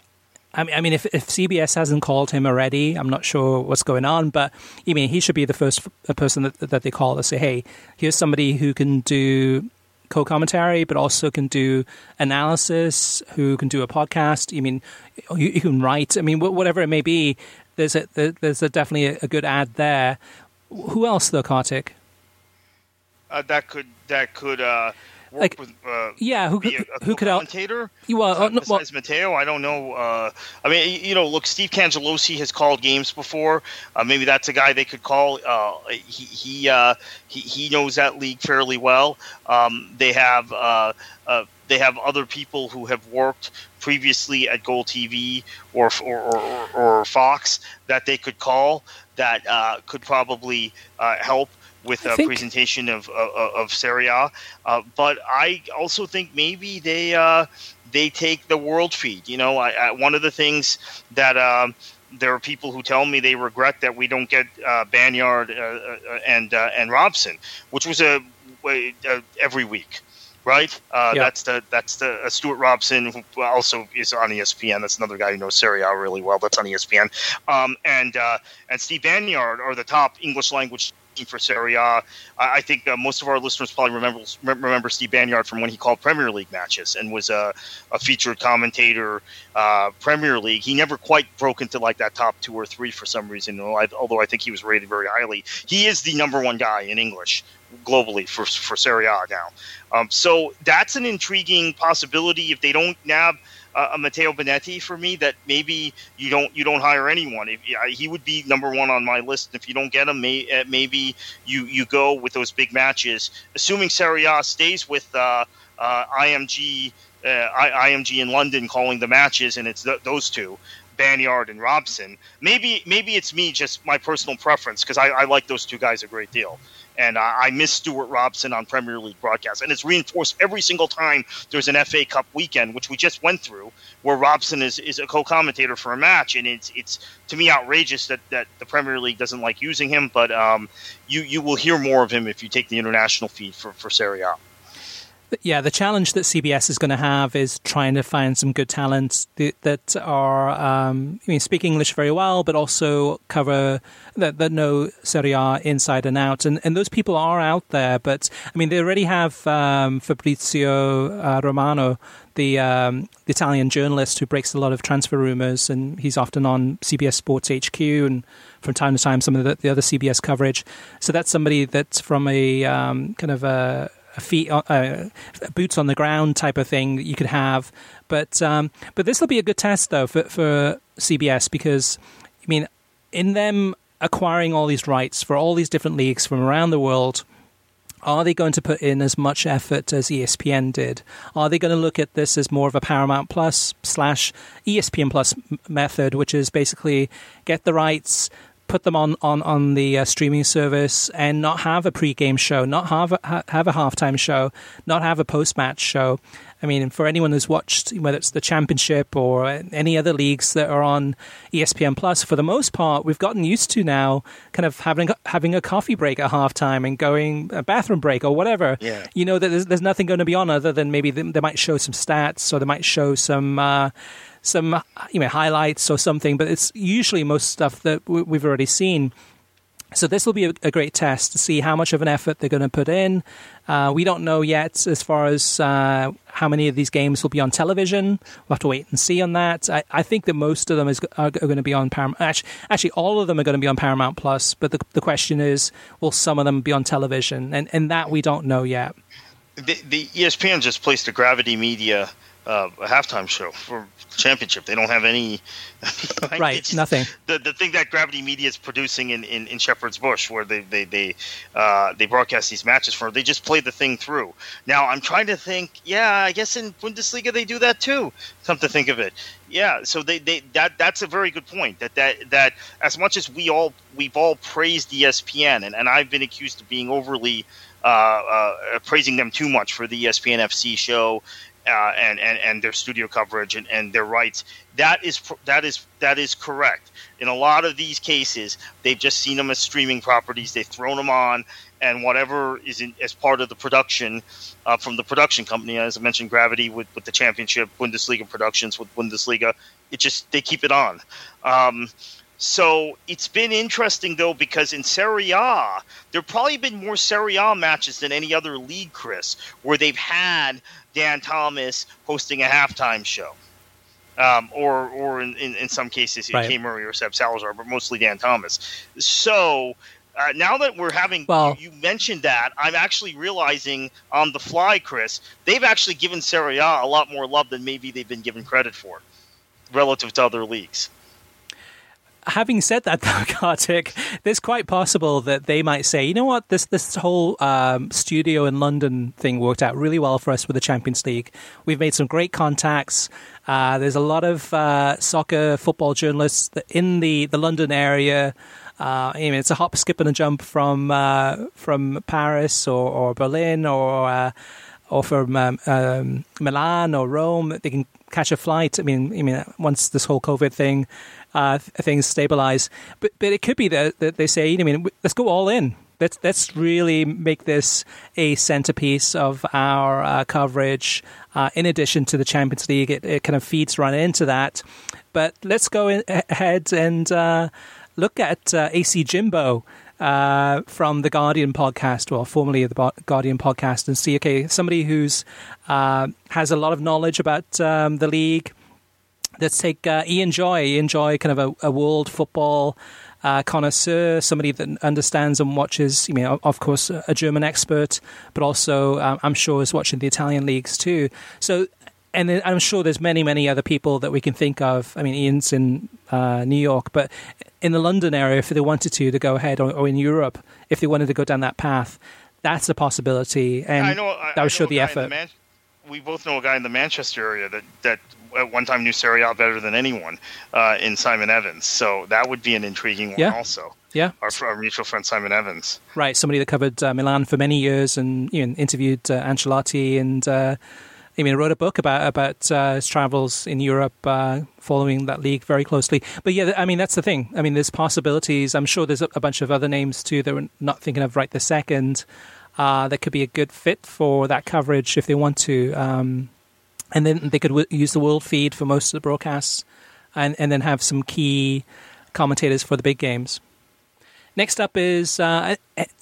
I mean, I mean, if, if CBS hasn't called him already, I'm not sure what's going on. But I mean, he should be the first person that, that they call to say, "Hey, here's somebody who can do co-commentary, but also can do analysis, who can do a podcast. I mean, you, you can write. I mean, whatever it may be, there's a there's a definitely a good ad there. Who else though, Kartik? Uh, that could that could uh, like, with uh, yeah who, who, who could commentator? Well, uh, no, besides well, Matteo I don't know uh, I mean you know look Steve Cangelosi has called games before. Uh, maybe that's a guy they could call. Uh, he he, uh, he, he knows that league fairly well. Um, they have uh, they have other people who have worked previously at Goal TV or or, or, or Fox that they could call that uh, could probably uh, help with a think... presentation of of, of Serie A. Uh, but I also think maybe they uh, they take the world feed. You know, I, I, one of the things that. Um, there are people who tell me they regret that we don't get uh, Banyard uh, and and Robson, which was a, a every week right? Uh, yeah. That's the that's the uh, Stuart Robson, who also is on ESPN. That's another guy who knows Serie A really well. That's on ESPN. Um, and uh, and Steve Banyard are the top English language for Serie A. I think uh, most of our listeners probably remember remember Steve Banyard from when he called Premier League matches and was a, a featured commentator uh, Premier League. He never quite broke into like that top two or three for some reason. Although I think he was rated very highly, he is the number one guy in English globally for for Serie A now. Um, so that's an intriguing possibility if they don't nab a Matteo Bonetti for me that maybe you don't you don't hire anyone. If he would be number one on my list, if you don't get him, may, uh, maybe you you go with those big matches. Assuming Serie A stays with uh, uh IMG. Uh, IMG in London calling the matches, and it's th- those two. Banyard and Robson. Maybe maybe it's me, just my personal preference, because I, I, like those two guys a great deal. And uh, I miss Stuart Robson on Premier League broadcasts. And it's reinforced every single time there's an FA Cup weekend, which we just went through, where Robson is, is a co commentator for a match. And it's, it's to me outrageous that, that the Premier League doesn't like using him. But um, you, you will hear more of him if you take the international feed for, for Serie A yeah, the challenge that CBS is going to have is trying to find some good talent that, are, um, I mean, speak English very well, but also cover that, that know Serie A inside and out. And, and those people are out there, but I mean, they already have um, Fabrizio uh, Romano, the, um, the Italian journalist who breaks a lot of transfer rumors, and he's often on CBS Sports HQ and from time to time some of the, the other CBS coverage. So that's somebody that's from a um, kind of a feet, uh, boots on the ground type of thing that you could have. But um, but this will be a good test though for for CBS because I mean, in them acquiring all these rights for all these different leagues from around the world are they going to put in as much effort as ESPN did? Are they going to look at this as more of a Paramount Plus slash ESPN Plus method, which is basically get the rights, put them on on on the uh, streaming service, and not have a pre-game show, not have a, ha- have a halftime show, not have a post-match show, I mean, for anyone who's watched, whether it's the championship or any other leagues that are on ESPN Plus, for the most part, we've gotten used to now kind of having having a coffee break at halftime and going a bathroom break or whatever. Yeah. You know that there's, there's nothing going to be on other than maybe they, they might show some stats or they might show some. Uh, some you know highlights or something, but it's usually most stuff that we've already seen. So this will be a, a, great test to see how much of an effort they're going to put in. Uh, we don't know yet as far as uh, how many of these games will be on television. We'll have to wait and see on that. I, I think that most of them is, are, are, going to be on Paramount. Actually, actually, all of them are going to be on Paramount Plus. But the, the question is, will some of them be on television? And and that we don't know yet. The, the ESPN just placed a Gravity Media uh, a halftime show for championship. They don't have any. like, right, just, nothing. The the thing that Gravity Media is producing in, in, in Shepherd's Bush, where they they they uh, they broadcast these matches for, they just play the thing through. Now I'm trying to think. Yeah, I guess in Bundesliga they do that too. Come to think of it, yeah. So they, they that that's a very good point. That that that as much as we all we've all praised ESPN, and, and I've been accused of being overly. Uh, uh, praising them too much for the ESPN FC show uh, and, and and their studio coverage and, and their rights. That is that is that is correct. In a lot of these cases, they've just seen them as streaming properties. They've thrown them on, and whatever is in, as part of the production uh, from the production company, as I mentioned, Gravity with, with the championship, Bundesliga productions with Bundesliga, it just they keep it on. Um, so it's been interesting though because in Serie A, there've probably been more Serie A matches than any other league, Chris, where they've had Dan Thomas hosting a halftime show. Um, or, or in, in, in some cases, right. Kay Murray or Seb Salazar, but mostly Dan Thomas. So uh, now that we're having, well, you, you, mentioned that, I'm actually realizing on the fly, Chris, they've actually given Serie A a lot more love than maybe they've been given credit for relative to other leagues having said that, though, Kartik, it's quite possible that they might say, you know what, this this whole um, studio in London thing worked out really well for us with the Champions League. We've made some great contacts. Uh, there's a lot of uh, soccer, football journalists in the, the London area. Uh, I mean, it's a hop, skip, and a jump from uh, from Paris or, or Berlin or uh, or from um, um, Milan or Rome. They can catch a flight. I mean, I mean, once this whole COVID thing uh, things stabilize. But but it could be that, that they say, I mean, let's go all in. Let's let's really make this a centerpiece of our uh, coverage. Uh, in addition to the Champions League, it, it, kind of feeds right into that. But let's go in, ahead and uh, look at uh, AC Jimbo. Uh, from the Guardian podcast, well, formerly the Guardian podcast, and see, okay, somebody who's uh, has a lot of knowledge about um, the league, let's take uh, Ian Joy. Ian Joy, kind of a, a world football uh, connoisseur, somebody that understands and watches. I mean, of course, a German expert, but also um, I'm sure is watching the Italian leagues too. So, and I'm sure there's many, many other people that we can think of. I mean, Ian's in uh, New York, but in the London area, if they wanted to, to go ahead, or, or in Europe, if they wanted to go down that path, that's a possibility, and I know, I, that would show the effort. The Man- we both know a guy in the Manchester area that that at one time knew Serie A better than anyone uh, in Simon Evans. So that would be an intriguing one yeah. also. Yeah, our, our, mutual friend Simon Evans. Right, somebody that covered uh, Milan for many years and you know, interviewed uh, Ancelotti and uh, I mean wrote a book about about uh, his travels in Europe, uh, following that league very closely. But yeah, I mean that's the thing. I mean, there's possibilities. I'm sure there's a, a bunch of other names too that we're not thinking of right this second. Uh, that could be a good fit for that coverage if they want to. Um, and then they could w- use the world feed for most of the broadcasts, and and then have some key commentators for the big games. Next up is, uh,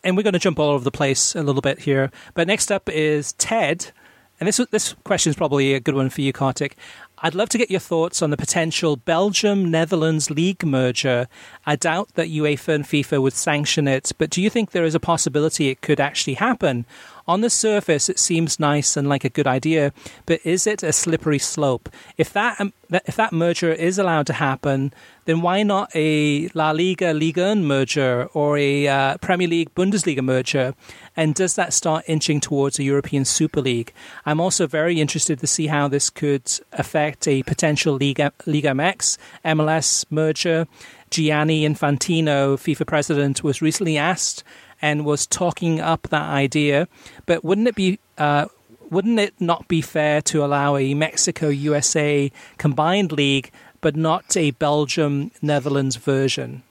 and we're going to jump all over the place a little bit here, but next up is Ted, and this this question is probably a good one for you, Kartik. I'd love to get your thoughts on the potential Belgium Netherlands league merger. I doubt that UEFA and FIFA would sanction it, but do you think there is a possibility it could actually happen? On the surface, it seems nice and like a good idea, but is it a slippery slope? If that um, if that merger is allowed to happen, then why not a La Liga Ligue 1 merger or a uh, Premier League Bundesliga merger? And does that start inching towards a European Super League? I'm also very interested to see how this could affect a potential Liga, Liga MX MLS merger. Gianni Infantino, FIFA president, was recently asked and was talking up that idea. But wouldn't it be uh, wouldn't it not be fair to allow a Mexico USA combined league, but not a Belgium Netherlands version?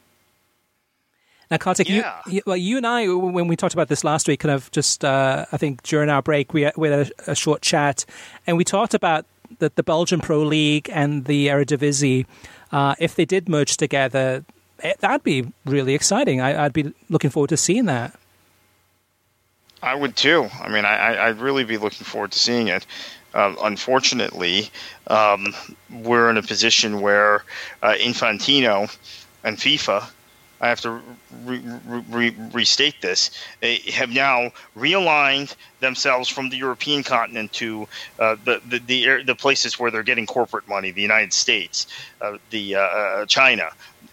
Now, Kartik, yeah. you, well, you and I, when we talked about this last week, kind of just, uh, I think during our break, we, we had a, a, short chat, and we talked about the, the Belgian Pro League and the Eredivisie. Uh, if they did merge together, that'd be really exciting. I, would be looking forward to seeing that. I would too. I mean, I, would really be looking forward to seeing it. Uh, unfortunately, um, we're in a position where uh, Infantino and FIFA, I have to re- re- restate this, have now realigned themselves from the European continent to uh, the, the, the the places where they're getting corporate money, the United States, uh, the uh, uh, China,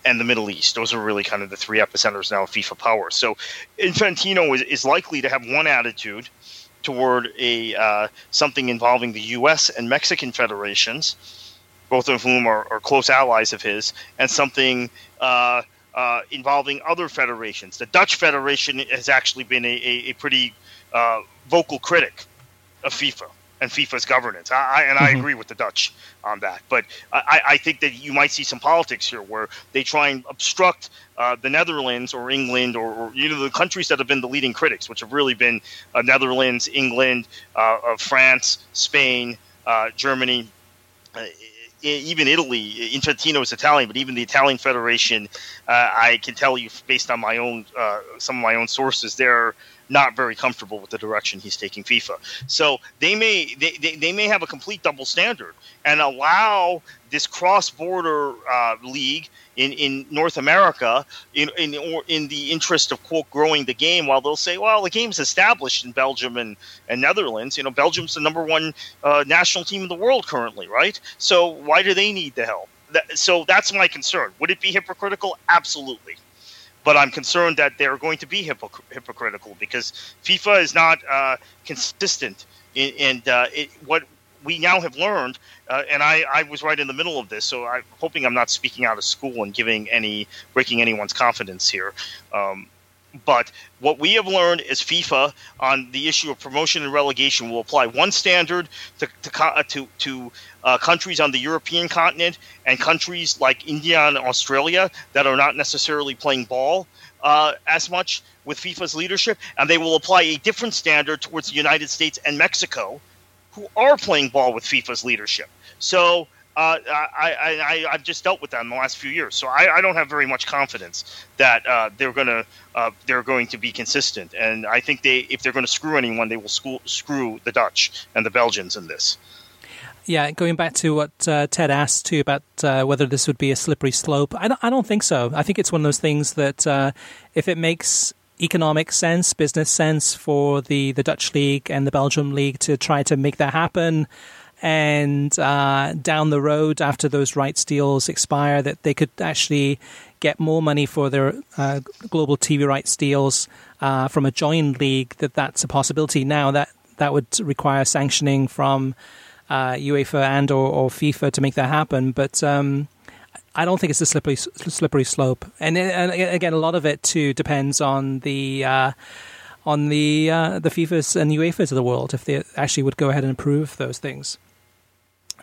and the Middle East. Those are really kind of the three epicenters now of FIFA power. So Infantino is, is likely to have one attitude toward a uh, something involving the U.S. and Mexican federations, both of whom are, are close allies of his, and something uh, uh, involving other federations. The Dutch Federation has actually been a, a, a pretty uh, vocal critic of FIFA and FIFA's governance. I, and I mm-hmm. agree with the Dutch on that. But I, I, think that you might see some politics here where they try and obstruct uh, the Netherlands or England or, or, you know the countries that have been the leading critics, which have really been uh, Netherlands, England, uh, France, Spain, uh, Germany. Uh, even Italy, Infantino is Italian, but even the Italian Federation, uh, I can tell you based on my own some of my own sources, they're not very comfortable with the direction he's taking FIFA. So they may they, they, they may have a complete double standard and allow this cross-border uh, league in, in North America in in or in the interest of quote growing the game while they'll say well the game's established in Belgium and, and Netherlands. You know Belgium's the number one uh, national team in the world currently right? So why do they need the help? That, so that's my concern. Would it be hypocritical? Absolutely but I'm concerned that they're going to be hypocritical because FIFA is not uh, consistent. In, and uh, it, what we now have learned, uh, and I, I, was right in the middle of this, so I'm hoping I'm not speaking out of school and giving any breaking anyone's confidence here. Um, but what we have learned is FIFA on the issue of promotion and relegation will apply one standard to to uh, to, to uh, countries on the European continent and countries like India and Australia that are not necessarily playing ball uh, as much with FIFA's leadership, and they will apply a different standard towards the United States and Mexico, who are playing ball with FIFA's leadership. So uh, I, I, have just dealt with that in the last few years, so I, I don't have very much confidence that uh, they're going to uh, they're going to be consistent. And I think they, if they're going to screw anyone, they will school, screw the Dutch and the Belgians in this. Yeah, going back to what uh, Ted asked too about uh, whether this would be a slippery slope, I don't, I don't think so. I think it's one of those things that uh, if it makes economic sense, business sense for the, the Dutch league and the Belgium league to try to make that happen, and uh, down the road after those rights deals expire, that they could actually get more money for their uh, global TV rights deals uh, from a joint league. That that's a possibility now. That that would require sanctioning from uh, UEFA and or, or, FIFA to make that happen. But um, I don't think it's a slippery slippery slope. And, and, again, a lot of it too depends on the uh, on the uh, the FIFA's and UEFA's of the world if they actually would go ahead and approve those things.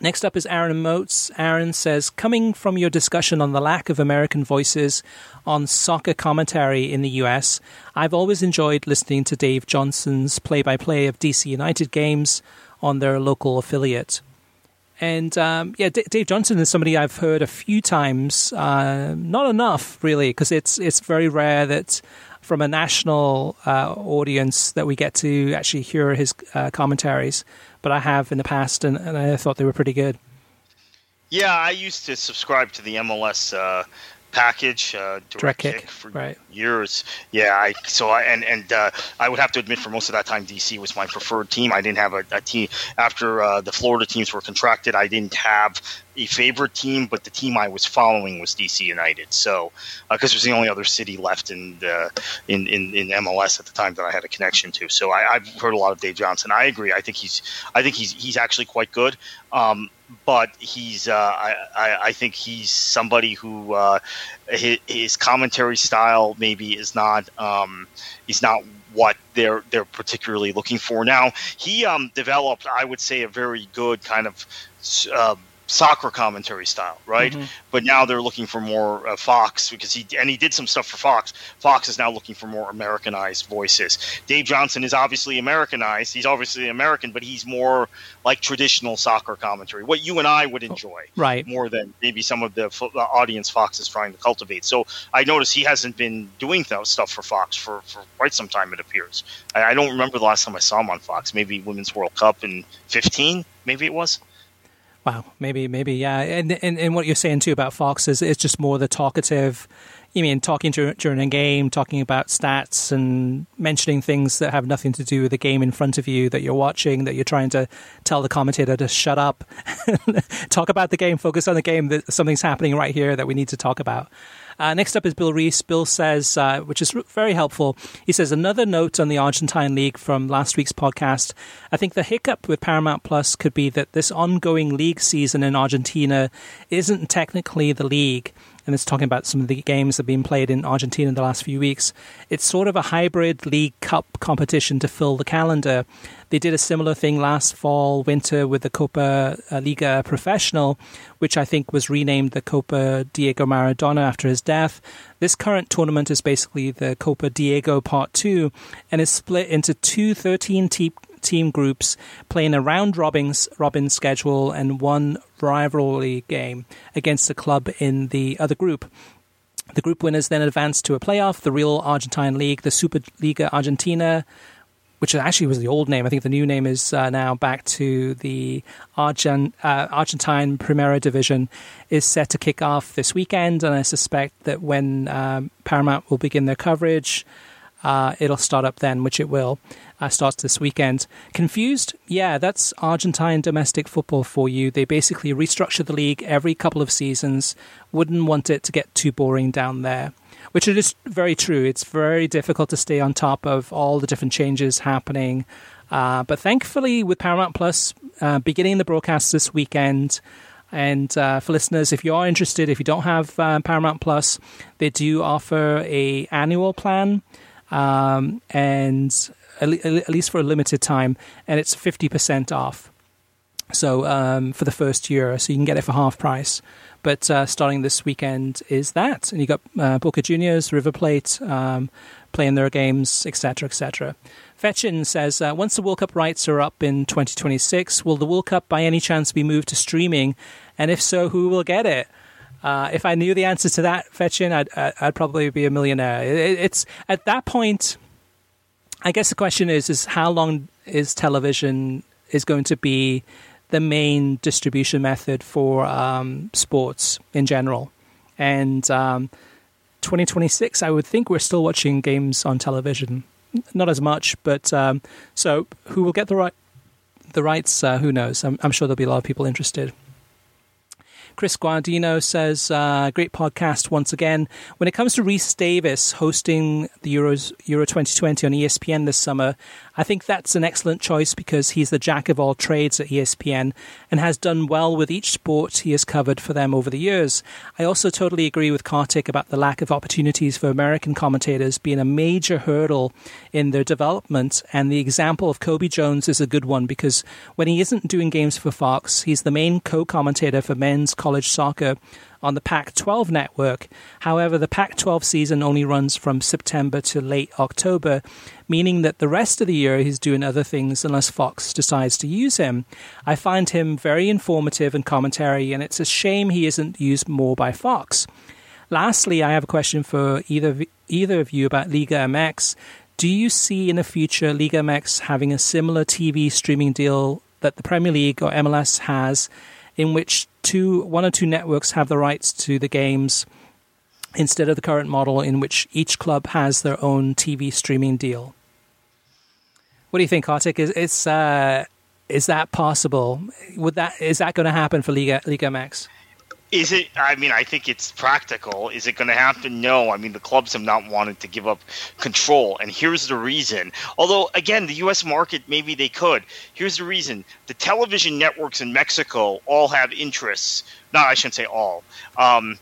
Next up is Aaron Moats. Aaron says, coming from your discussion on the lack of American voices on soccer commentary in the US, I've always enjoyed listening to Dave Johnson's play by play of DC United games on their local affiliate. And um, yeah, D- Dave Johnson is somebody I've heard a few times, uh, not enough really, because it's it's very rare that from a national uh, audience that we get to actually hear his uh, commentaries but I have in the past, and, and I thought they were pretty good. Yeah, I used to subscribe to the MLS uh, package, uh, direct, Direct kick, Kick, for right. years. Yeah, I so I and and uh, I would have to admit for most of that time, DC was my preferred team. I didn't have a, a team after uh, the Florida teams were contracted. I didn't have a favorite team, but the team I was following was DC United. So because it was the only other city left in the in, in in MLS at the time that I had a connection to. So I, I've heard a lot of Dave Johnson. I agree. I think he's I think he's he's actually quite good. Um, but he's uh, I, I, think he's somebody who uh, his, his commentary style maybe is not um, he's not what they're they're particularly looking for. Now he um, developed I would say a very good kind of uh, soccer commentary style, right? Mm-hmm. But now they're looking for more uh, Fox because he and he did some stuff for Fox. Fox is now looking for more Americanized voices. Dave Johnson is obviously Americanized. He's obviously American, but he's more like traditional soccer commentary, what you and I would enjoy, Right. More than maybe some of the fo- the audience Fox is trying to cultivate. So I notice he hasn't been doing th- stuff for Fox for, for quite some time. It appears. I, I don't remember the last time I saw him on Fox. Maybe Women's World Cup in fifteen. Maybe it was. Wow, maybe, maybe, yeah. And, and and what you're saying too about Fox is it's just more the talkative. You mean talking dur- during a game, talking about stats and mentioning things that have nothing to do with the game in front of you that you're watching, that you're trying to tell the commentator to shut up, talk about the game, focus on the game. That something's happening right here that we need to talk about. Uh, next up is Bill Reese. Bill says, uh, which is very helpful. He says, another note on the Argentine League from last week's podcast. I think the hiccup with Paramount Plus could be that this ongoing league season in Argentina isn't technically the league. And it's talking about some of the games that have been played in Argentina in the last few weeks. It's sort of a hybrid League Cup competition to fill the calendar. They did a similar thing last fall, winter with the Copa uh, Liga Professional, which I think was renamed the Copa Diego Maradona after his death. This current tournament is basically the Copa Diego Part 2 and is split into two 13 te- team groups playing a round robin schedule and one rivalry game against the club in the other group. The group winners then advance to a playoff, the real Argentine League, the Superliga Argentina, which actually was the old name. I think the new name is uh, now back to the Argent, uh, Argentine Primera Division, is set to kick off this weekend. And I suspect that when um, Paramount will begin their coverage, uh, it'll start up then, which it will. Uh, starts this weekend. Confused? Yeah, that's Argentine domestic football for you. They basically restructure the league every couple of seasons. Wouldn't want it to get too boring down there which is very true. It's very difficult to stay on top of all the different changes happening. Uh, but thankfully, with Paramount Plus uh, beginning the broadcast this weekend, and uh, for listeners, if you are interested, if you don't have uh, Paramount Plus, they do offer a annual plan, um, and at, le- at least for a limited time, and it's fifty percent off. So um, for the first year, so you can get it for half price. But uh, starting this weekend is that, and you got uh, Boca Juniors, River Plate um, playing their games, etc., etc. Fetchin says, uh, once the World Cup rights are up in 2026, will the World Cup by any chance be moved to streaming? And if so, who will get it? Uh, if I knew the answer to that, Fetchin, I'd, I'd probably be a millionaire. It, it's at that point. I guess the question is: is how long is television is going to be the main distribution method for um, sports in general. And um, 2026, I would think we're still watching games on television. Not as much, but um, so who will get the right the rights? Uh, who knows? I'm, I'm, sure there'll be a lot of people interested. Chris Guardino says, uh, great podcast once again. When it comes to Rece Davis hosting the Euros, Euro 2020 on ESPN this summer, I think that's an excellent choice because he's the jack of all trades at ESPN and has done well with each sport he has covered for them over the years. I also totally agree with Kartik about the lack of opportunities for American commentators being a major hurdle in their development, and the example of Cobi Jones is a good one because when he isn't doing games for Fox, he's the main co commentator for men's college soccer on the Pac 12 network. However, the Pac 12 season only runs from September to late October, meaning that the rest of the year he's doing other things unless Fox decides to use him. I find him very informative and commentary, and it's a shame he isn't used more by Fox. Lastly, I have a question for either either of you about Liga MX. Do you see in the future Liga MX having a similar TV streaming deal that the Premier League or MLS has, in which two, one or two networks have the rights to the games instead of the current model in which each club has their own TV streaming deal. What do you think, Kartik? Is it's uh, is that possible? Would that is that going to happen for Liga Liga MX? Is it? I mean, I think it's practical. Is it going to happen? No. I mean, the clubs have not wanted to give up control, and here's the reason. Although, again, the U.S. market maybe they could. Here's the reason: the television networks in Mexico all have interests. No, I shouldn't say all. Um,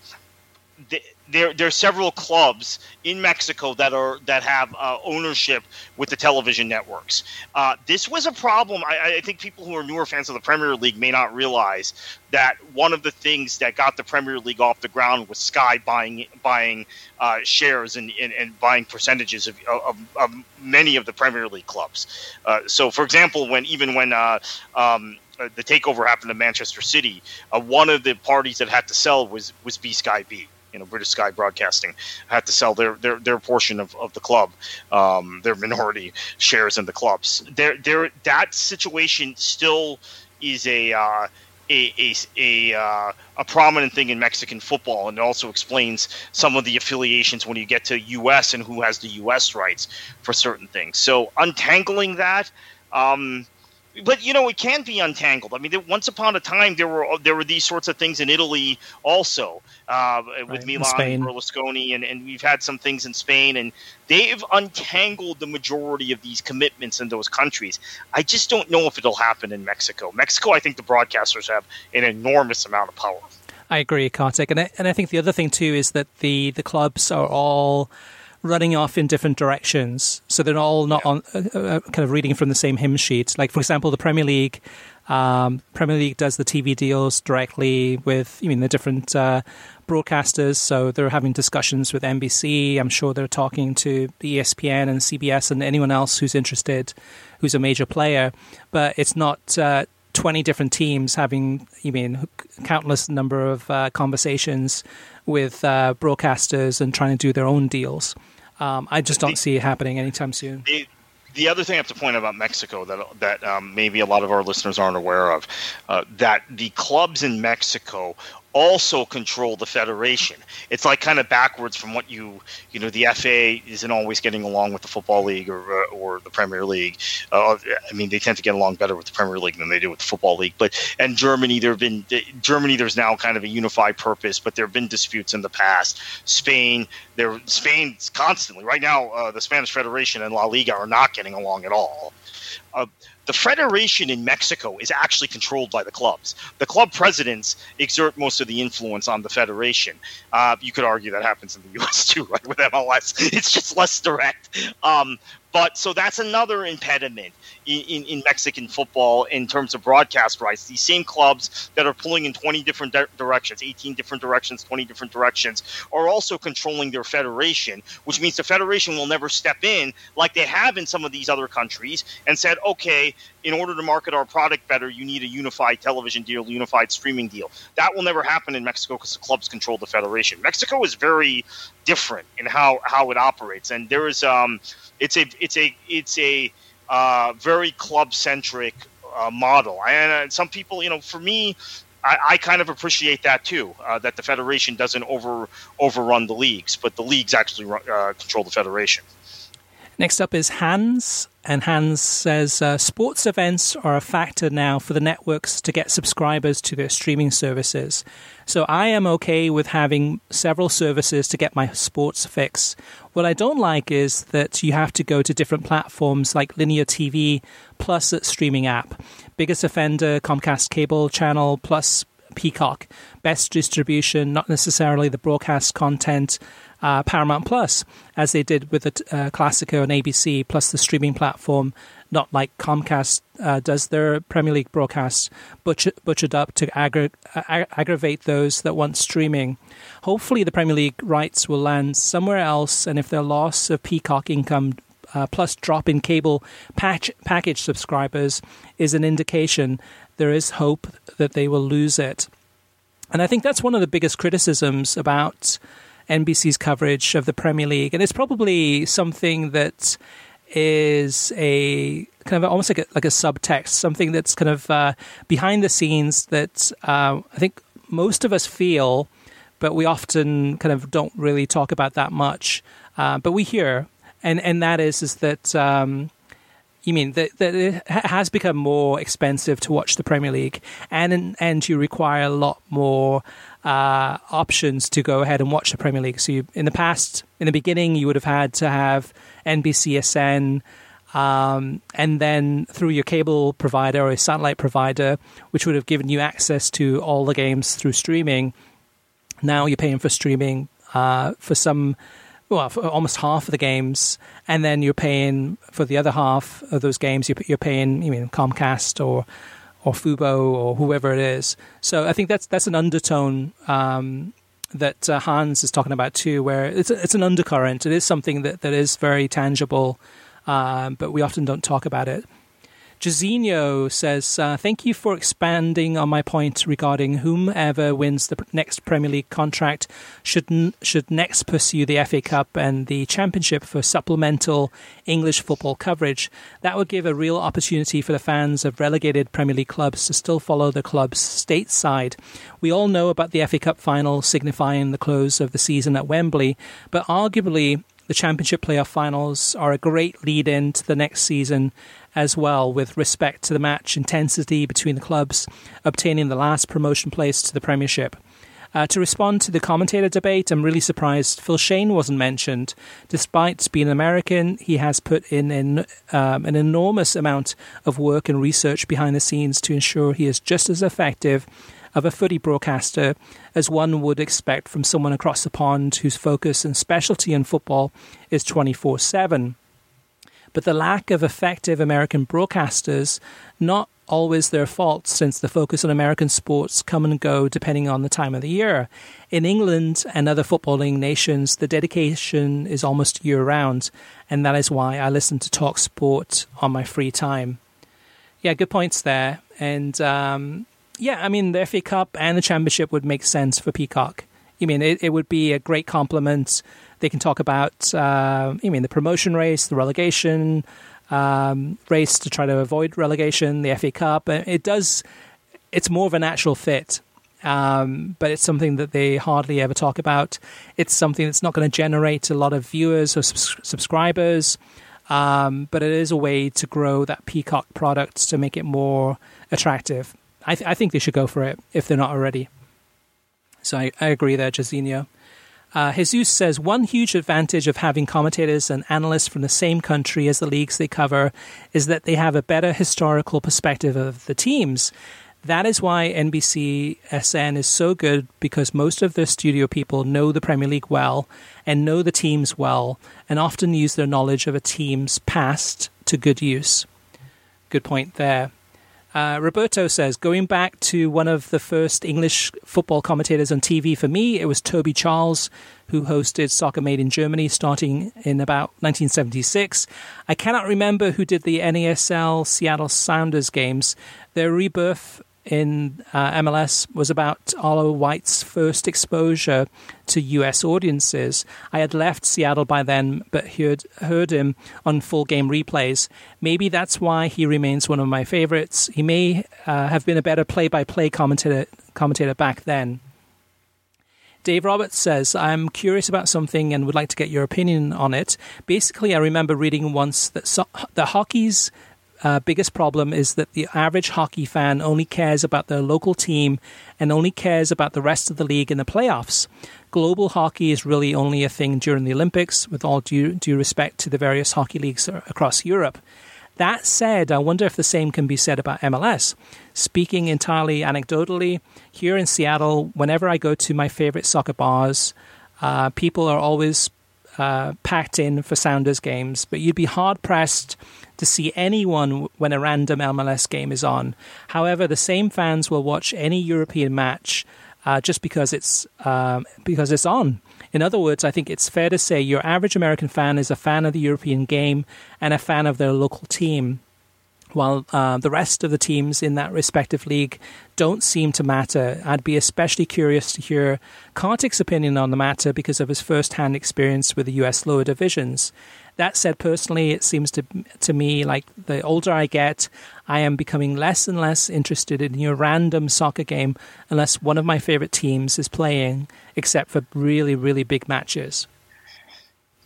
there there are several clubs in Mexico that are that have uh, ownership with the television networks. Uh, this was a problem. I, I, think people who are newer fans of the Premier League may not realize that one of the things that got the Premier League off the ground was Sky buying buying uh, shares and, and, and, buying percentages of, of, of, many of the Premier League clubs. Uh, so, for example, when even when uh, um, uh, the takeover happened to Manchester City, one of the parties that had to sell was was B Sky B you know British Sky Broadcasting had to sell their their, their portion of, of the club, um, their minority shares in the clubs. There there that situation still is a uh, a a a, uh, a, prominent thing in Mexican football, and it also explains some of the affiliations when you get to U.S. and who has the U.S. rights for certain things. So untangling that. Um, but you know it can be untangled. I mean, once upon a time there were there were these sorts of things in Italy also uh, with right, Milan and Berlusconi, and, and we've had some things in Spain, and they've untangled the majority of these commitments in those countries. I just don't know if it'll happen in Mexico. Mexico, I think the broadcasters have an enormous amount of power. I agree, Kartik, and I, and I think the other thing too is that the the clubs are all running off in different directions. So they're all not yeah. on uh, uh, kind of reading from the same hymn sheet. Like for example, the Premier League. Um, Premier League does the TV deals directly with, I mean, the different uh, broadcasters. So they're having discussions with NBC. I'm sure they're talking to ESPN and CBS and anyone else who's interested, who's a major player. But it's not uh, 20 different teams having, you mean, countless number of uh, conversations with uh, broadcasters and trying to do their own deals. Um, I just don't the, see it happening anytime soon. The, the, other thing I have to point out about Mexico that that um, maybe a lot of our listeners aren't aware of, uh, that the clubs in Mexico also control the federation. It's like kind of backwards from what you you know the FA isn't always getting along with the football league or uh, or the Premier League. Uh, I mean, they tend to get along better with the Premier League than they do with the football league. But and Germany, there have been Germany. There's now kind of a unified purpose, but there have been disputes in the past. Spain, there Spain's constantly right now. Uh, the Spanish Federation and La Liga are not getting along at all. Uh, the federation in Mexico is actually controlled by the clubs. The club presidents exert most of the influence on the federation. Uh, you could argue that happens in the U.S. too, right? With MLS, it's just less direct. Um, but so that's another impediment in, in, Mexican football in terms of broadcast rights. These same clubs that are pulling in 20 different di- directions, 18 different directions, 20 different directions, are also controlling their federation, which means the federation will never step in like they have in some of these other countries and said, okay, in order to market our product better, you need a unified television deal, unified streaming deal. That will never happen in Mexico because the clubs control the federation. Mexico is very different in how, how it operates, and there is um, it's a it's a it's a uh, very club centric uh, model. And uh, some people, you know, for me, I, I kind of appreciate that too. Uh, that the federation doesn't over overrun the leagues, but the leagues actually run, uh, control the federation. Next up is Hans. And Hans says uh, sports events are a factor now for the networks to get subscribers to their streaming services. So I am okay with having several services to get my sports fix. What I don't like is that you have to go to different platforms like linear TV plus a streaming app. Biggest offender, Comcast cable channel plus Peacock. Best distribution, not necessarily the broadcast content uh, Paramount Plus, as they did with the uh, Classico and ABC, plus the streaming platform, not like Comcast uh, does their Premier League broadcasts, butcher, butchered up to ag- aggravate those that want streaming. Hopefully, the Premier League rights will land somewhere else, and if their loss of Peacock income uh, plus drop in cable patch, package subscribers is an indication, there is hope that they will lose it. And I think that's one of the biggest criticisms about NBC's coverage of the Premier League, and it's probably something that is a kind of almost like a, like a subtext, something that's kind of uh, behind the scenes that uh, I think most of us feel, but we often kind of don't really talk about that much. Uh, but we hear, and and that is is that. Um, you mean that, that it has become more expensive to watch the Premier League, and and you require a lot more uh, options to go ahead and watch the Premier League. So you, in the past, in the beginning, you would have had to have NBCSN, um, and then through your cable provider or satellite provider, which would have given you access to all the games through streaming. Now you're paying for streaming uh, for some well, almost half of the games, and then you're paying for the other half of those games. You're, you're paying, you mean Comcast or or Fubo or whoever it is. So I think that's that's an undertone um, that uh, Hans is talking about too, where it's it's an undercurrent. It is something that, that is very tangible, um, but we often don't talk about it. Jazinho says, uh, Thank you for expanding on my point regarding whomever wins the next Premier League contract should, n- should next pursue the FA Cup and the Championship for supplemental English football coverage. That would give a real opportunity for the fans of relegated Premier League clubs to still follow the club's stateside. We all know about the FA Cup final signifying the close of the season at Wembley, but arguably the Championship playoff finals are a great lead in to the next season as well, with respect to the match intensity between the clubs obtaining the last promotion place to the Premiership. Uh, to respond to the commentator debate, I'm really surprised Phil Schoen wasn't mentioned. Despite being American, he has put in an, um, an enormous amount of work and research behind the scenes to ensure he is just as effective of a footy broadcaster as one would expect from someone across the pond whose focus and specialty in football is 24 7. But the lack of effective American broadcasters, not always their fault since the focus on American sports come and go depending on the time of the year. In England and other footballing nations, the dedication is almost year round, and that is why I listen to Talk Sport on my free time. Yeah, good points there. And um, yeah, I mean, the FA Cup and the Championship would make sense for Peacock. I mean, it, it would be a great complement. They can talk about, uh, mean, the promotion race, the relegation um, race to try to avoid relegation, the FA Cup. It does, it's more of a natural fit. Um, but it's something that they hardly ever talk about. It's something that's not going to generate a lot of viewers or subs- subscribers, um, but it is a way to grow that Peacock product to make it more attractive. I, th- I think they should go for it if they're not already. So I, I agree there, Jazinho. Uh, Jesus says one huge advantage of having commentators and analysts from the same country as the leagues they cover is that they have a better historical perspective of the teams. That is why NBCSN is so good because most of the studio people know the Premier League well and know the teams well and often use their knowledge of a team's past to good use. Good point there. Uh, Roberto says, going back to one of the first English football commentators on TV for me, it was Toby Charles, who hosted Soccer Made in Germany starting in about 1976. I cannot remember who did the NASL Seattle Sounders games. Their rebirth in uh, MLS was about Arlo White's first exposure to US audiences. I had left Seattle by then, but heard, heard him on full game replays. Maybe that's why he remains one of my favorites. He may uh, have been a better play by play commentator back then. Dave Roberts says, I'm curious about something and would like to get your opinion on it. Basically, I remember reading once that so- the hockey's uh, biggest problem is that the average hockey fan only cares about their local team and only cares about the rest of the league in the playoffs. Global hockey is really only a thing during the Olympics, with all due, due respect to the various hockey leagues across Europe. That said, I wonder if the same can be said about MLS. Speaking entirely anecdotally, here in Seattle, whenever I go to my favorite soccer bars, uh, people are always uh, packed in for Sounders games, but you'd be hard pressed to see anyone when a random MLS game is on. However, the same fans will watch any European match uh, just because it's um, because it's on. In other words, I think it's fair to say your average American fan is a fan of the European game and a fan of their local team. While uh, the rest of the teams in that respective league don't seem to matter. I'd be especially curious to hear Kartik's opinion on the matter because of his first hand experience with the US lower divisions. That said, personally, it seems to to me like the older I get, I am becoming less and less interested in your random soccer game unless one of my favorite teams is playing, except for really, really big matches.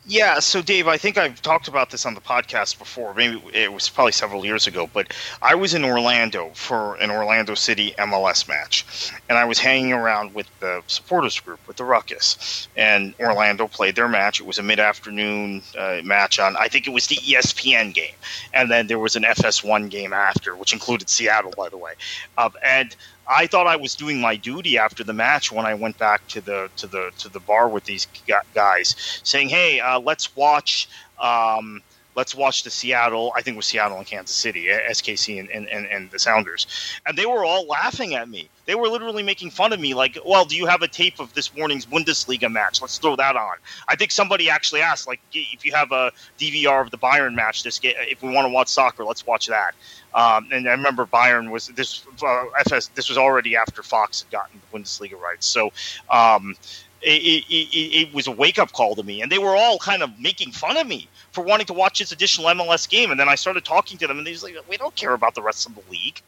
Yeah, so Dave, I think I've talked about this on the podcast before. Maybe it was probably several years ago, but I was in Orlando for an Orlando City MLS match, and I was hanging around with the supporters group with the Ruckus, and Orlando played their match. It was a mid-afternoon uh, match on, I think it was the ESPN game, and then there was an FS1 game after, which included Seattle, by the way, uh, and I thought I was doing my duty after the match when I went back to the to the to the bar with these guys, saying, "Hey, uh, let's watch." Um, let's watch the Seattle. I think was Seattle and Kansas City, SKC and, and, and, the Sounders, and they were all laughing at me. They were literally making fun of me, like, "Well, do you have a tape of this morning's Bundesliga match? Let's throw that on." I think somebody actually asked, like, if you have a DVR of the Bayern match, this game, if we want to watch soccer, let's watch that. Um, and I remember Bayern was this uh, FS. This was already after Fox had gotten the Bundesliga rights, so um, it, it, it, was a wake up call to me. And they were all kind of making fun of me for wanting to watch this additional MLS game. And then I started talking to them, and they was like, "We don't care about the rest of the league.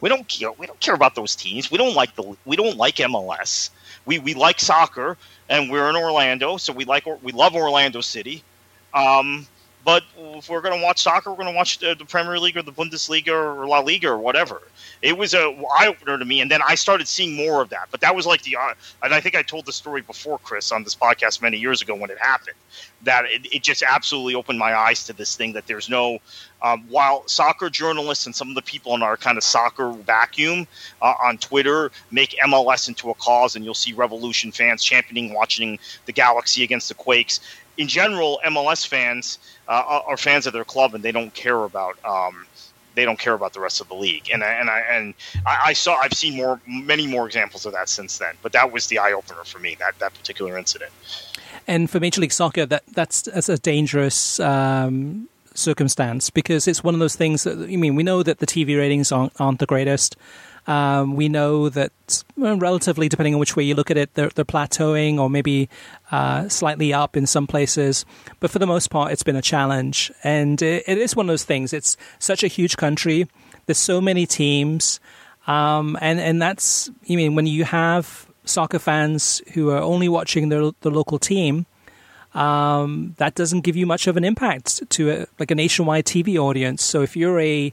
We don't care. We don't care about those teams. We don't like the. We don't like MLS. We we like soccer, and we're in Orlando, so we like we love Orlando City." Um, but if we're going to watch soccer, we're going to watch the, the, Premier League or the Bundesliga or La Liga or whatever. It was a eye opener to me, and then I started seeing more of that. But that was like the, uh, and I think I told the story before, Chris, on this podcast many years ago when it happened. That it, it just absolutely opened my eyes to this thing that there's no, um, while soccer journalists and some of the people in our kind of soccer vacuum uh, on Twitter make MLS into a cause, and you'll see Revolution fans championing watching the Galaxy against the Quakes in general, MLS fans uh, are fans of their club and they don't care about um, they don't care about the rest of the league. And I, and I and I, saw I've seen more many more examples of that since then. But that was the eye opener for me that that particular incident. And for Major League Soccer, that that's, that's a dangerous. Um, circumstance because it's one of those things that I mean we know that the TV ratings aren't, aren't the greatest um, we know that relatively, depending on which way you look at it, they're, they're plateauing or maybe uh, slightly up in some places. But for the most part, it's been a challenge. And it, it is one of those things. It's such a huge country. There's so many teams. Um, and, and that's, I mean, when you have soccer fans who are only watching their, the local team, um, that doesn't give you much of an impact to a, like a nationwide TV audience. So if you're a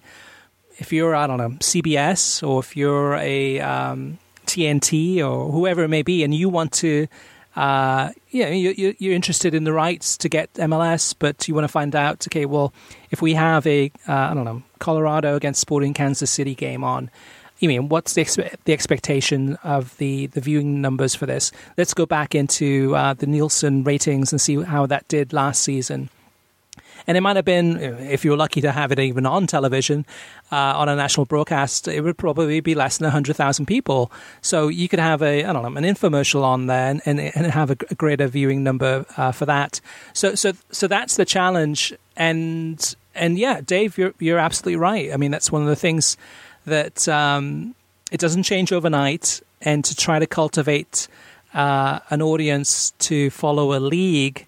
if you're I don't know CBS or if you're a um, TNT or whoever it may be, and you want to. Uh, yeah, you, you're interested in the rights to get MLS, but you want to find out, okay, well, if we have a, uh, I don't know, Colorado against Sporting Kansas City game on, you mean what's the expe- the expectation of the the viewing numbers for this? Let's go back into uh, the Nielsen ratings and see how that did last season and it might have been if you're lucky to have it even on television uh, on a national broadcast it would probably be less than 100,000 people. So you could have a I don't know an infomercial on there and, and, and have a, greater viewing number uh, for that. So so so that's the challenge. And and yeah Dave you're you're absolutely right. I mean that's one of the things that um, it doesn't change overnight. And to try to cultivate uh, an audience to follow a league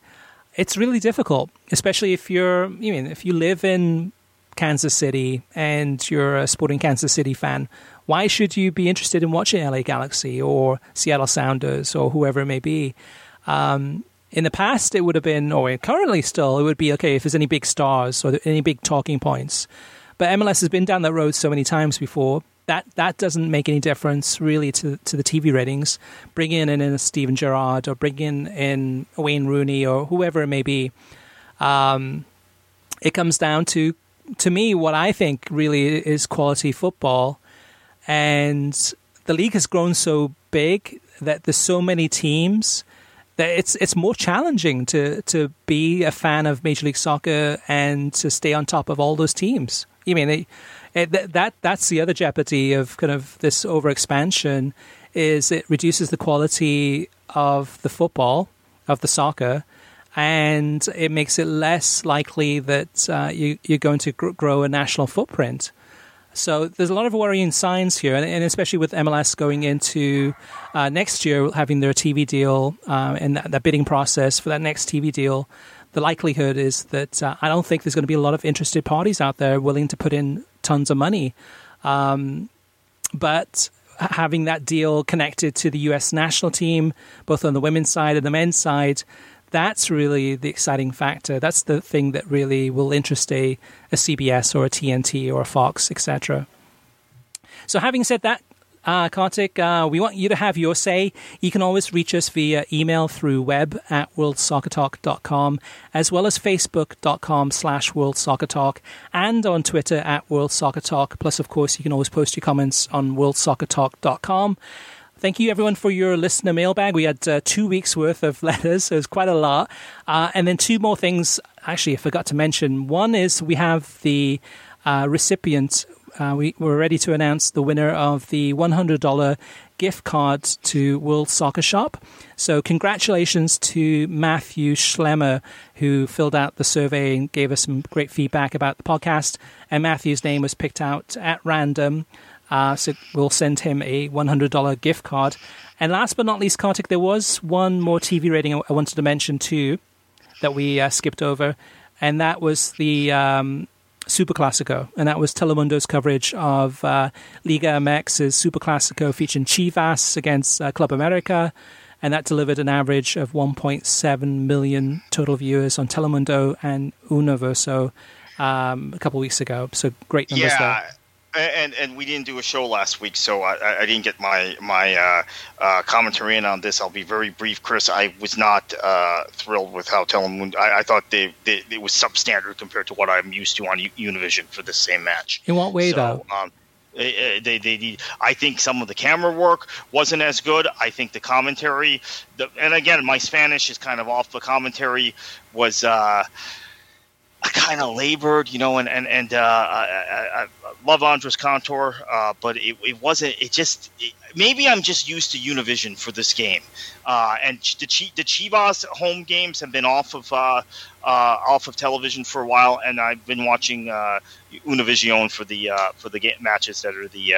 it's really difficult, especially if you're, you mean, if you live in Kansas City and you're a sporting Kansas City fan. Why should you be interested in watching LA Galaxy or Seattle Sounders or whoever it may be? Um, in the past, it would have been, or currently still, it would be okay if there's any big stars or any big talking points. But MLS has been down that road so many times before that that doesn't make any difference really to to the TV ratings. Bring in in a Steven Gerrard or bring in in Wayne Rooney or whoever it may be. Um, it comes down to to me what I think really is quality football, and the league has grown so big that there's so many teams that it's it's more challenging to to be a fan of Major League Soccer and to stay on top of all those teams. You mean it, it, that that's the other jeopardy of kind of this overexpansion is it reduces the quality of the football of the soccer and it makes it less likely that uh, you, you're going to grow a national footprint. So there's a lot of worrying signs here, and, especially with MLS going into uh, next year having their TV deal uh, and that, bidding process for that next TV deal. The likelihood is that uh, I don't think there's going to be a lot of interested parties out there willing to put in tons of money. Um, but having that deal connected to the U.S. national team, both on the women's side and the men's side, that's really the exciting factor. That's the thing that really will interest a, a CBS or a TNT or a Fox, etc. So, having said that, uh, Kartik, uh, we want you to have your say. You can always reach us via email through web at worldsoccertalk.com, as well as facebook.com slash worldsoccertalk, and on Twitter at worldsoccertalk. Plus, of course, you can always post your comments on worldsoccertalk.com. Thank you, everyone, for your listener mailbag. We had uh, two weeks worth of letters, so it was quite a lot. Uh, and then two more things, actually, I forgot to mention. One is we have the uh, recipient. Uh, we, we're ready to announce the winner of the $100 gift card to World Soccer Shop. So, congratulations to Matthew Schlemmer, who filled out the survey and gave us some great feedback about the podcast. And Matthew's name was picked out at random. Uh, so we'll send him a $100 gift card. And last but not least, Kartik, there was one more TV rating I wanted to mention too that we uh, skipped over, and that was the um, Super Classico, and that was Telemundo's coverage of uh, Liga MX's Super Classico featuring Chivas against uh, Club America, and that delivered an average of 1.7 million total viewers on Telemundo and Universo um, a couple weeks ago. So great numbers yeah. there and and we didn't do a show last week, so I, I didn't get my my uh, uh, commentary in on this. I'll be very brief, Chris. I was not uh, thrilled with how Telemundo. I, I thought they, they, it was substandard compared to what I'm used to on Univision for the same match. In what way, so, though? Um, they, they, they, I think some of the camera work wasn't as good. I think the commentary, the, and again, my Spanish is kind of off. The commentary was. Uh, kind of labored, you know, and and and uh, I, I, love Andres Cantor, uh, but it, it wasn't. It just it, maybe I'm just used to Univision for this game, uh, and the Ch- the Chivas home games have been off of uh, uh, off of television for a while, and I've been watching uh, Univision for the for the game matches that are the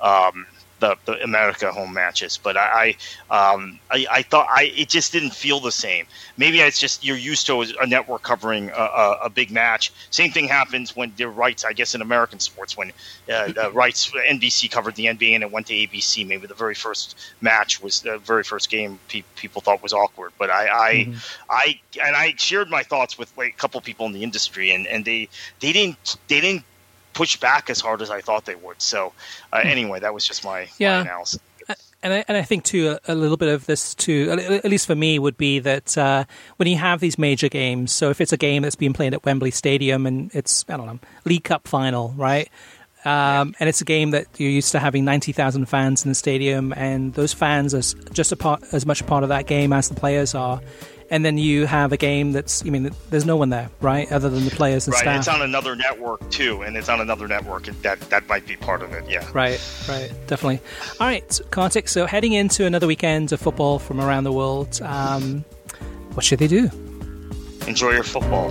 um, the, the America home matches, but I I, um, I, I thought I it just didn't feel the same. Maybe it's just you're used to a network covering a, a, a big match. Same thing happens when the rights, I guess, in American sports when uh, the rights NBC covered the NBA and it went to ABC. Maybe the very first match was the very first game pe- people thought was awkward, but I I, mm-hmm. I and I shared my thoughts with like, a couple people in the industry, and, and they they didn't they didn't push back as hard as I thought they would. So uh, hmm. anyway, that was just my, yeah. my analysis. And I, and I think too a, a, little bit of this too, at least for me, would be that uh, when you have these major games. So if it's a game that's being played at Wembley Stadium and it's I don't know League Cup final, right? Um. And it's a game that you're used to having ninety thousand fans in the stadium, and those fans are just a part, as much a part of that game as the players are and then you have a game that's I mean there's no one there right other than the players and right. staff. It's on another network too, and it's on another network. That that might be part of it. Yeah. Right. Right. Definitely. All right, Kartik. So heading into another weekend of football from around the world, um, what should they do? Enjoy your football.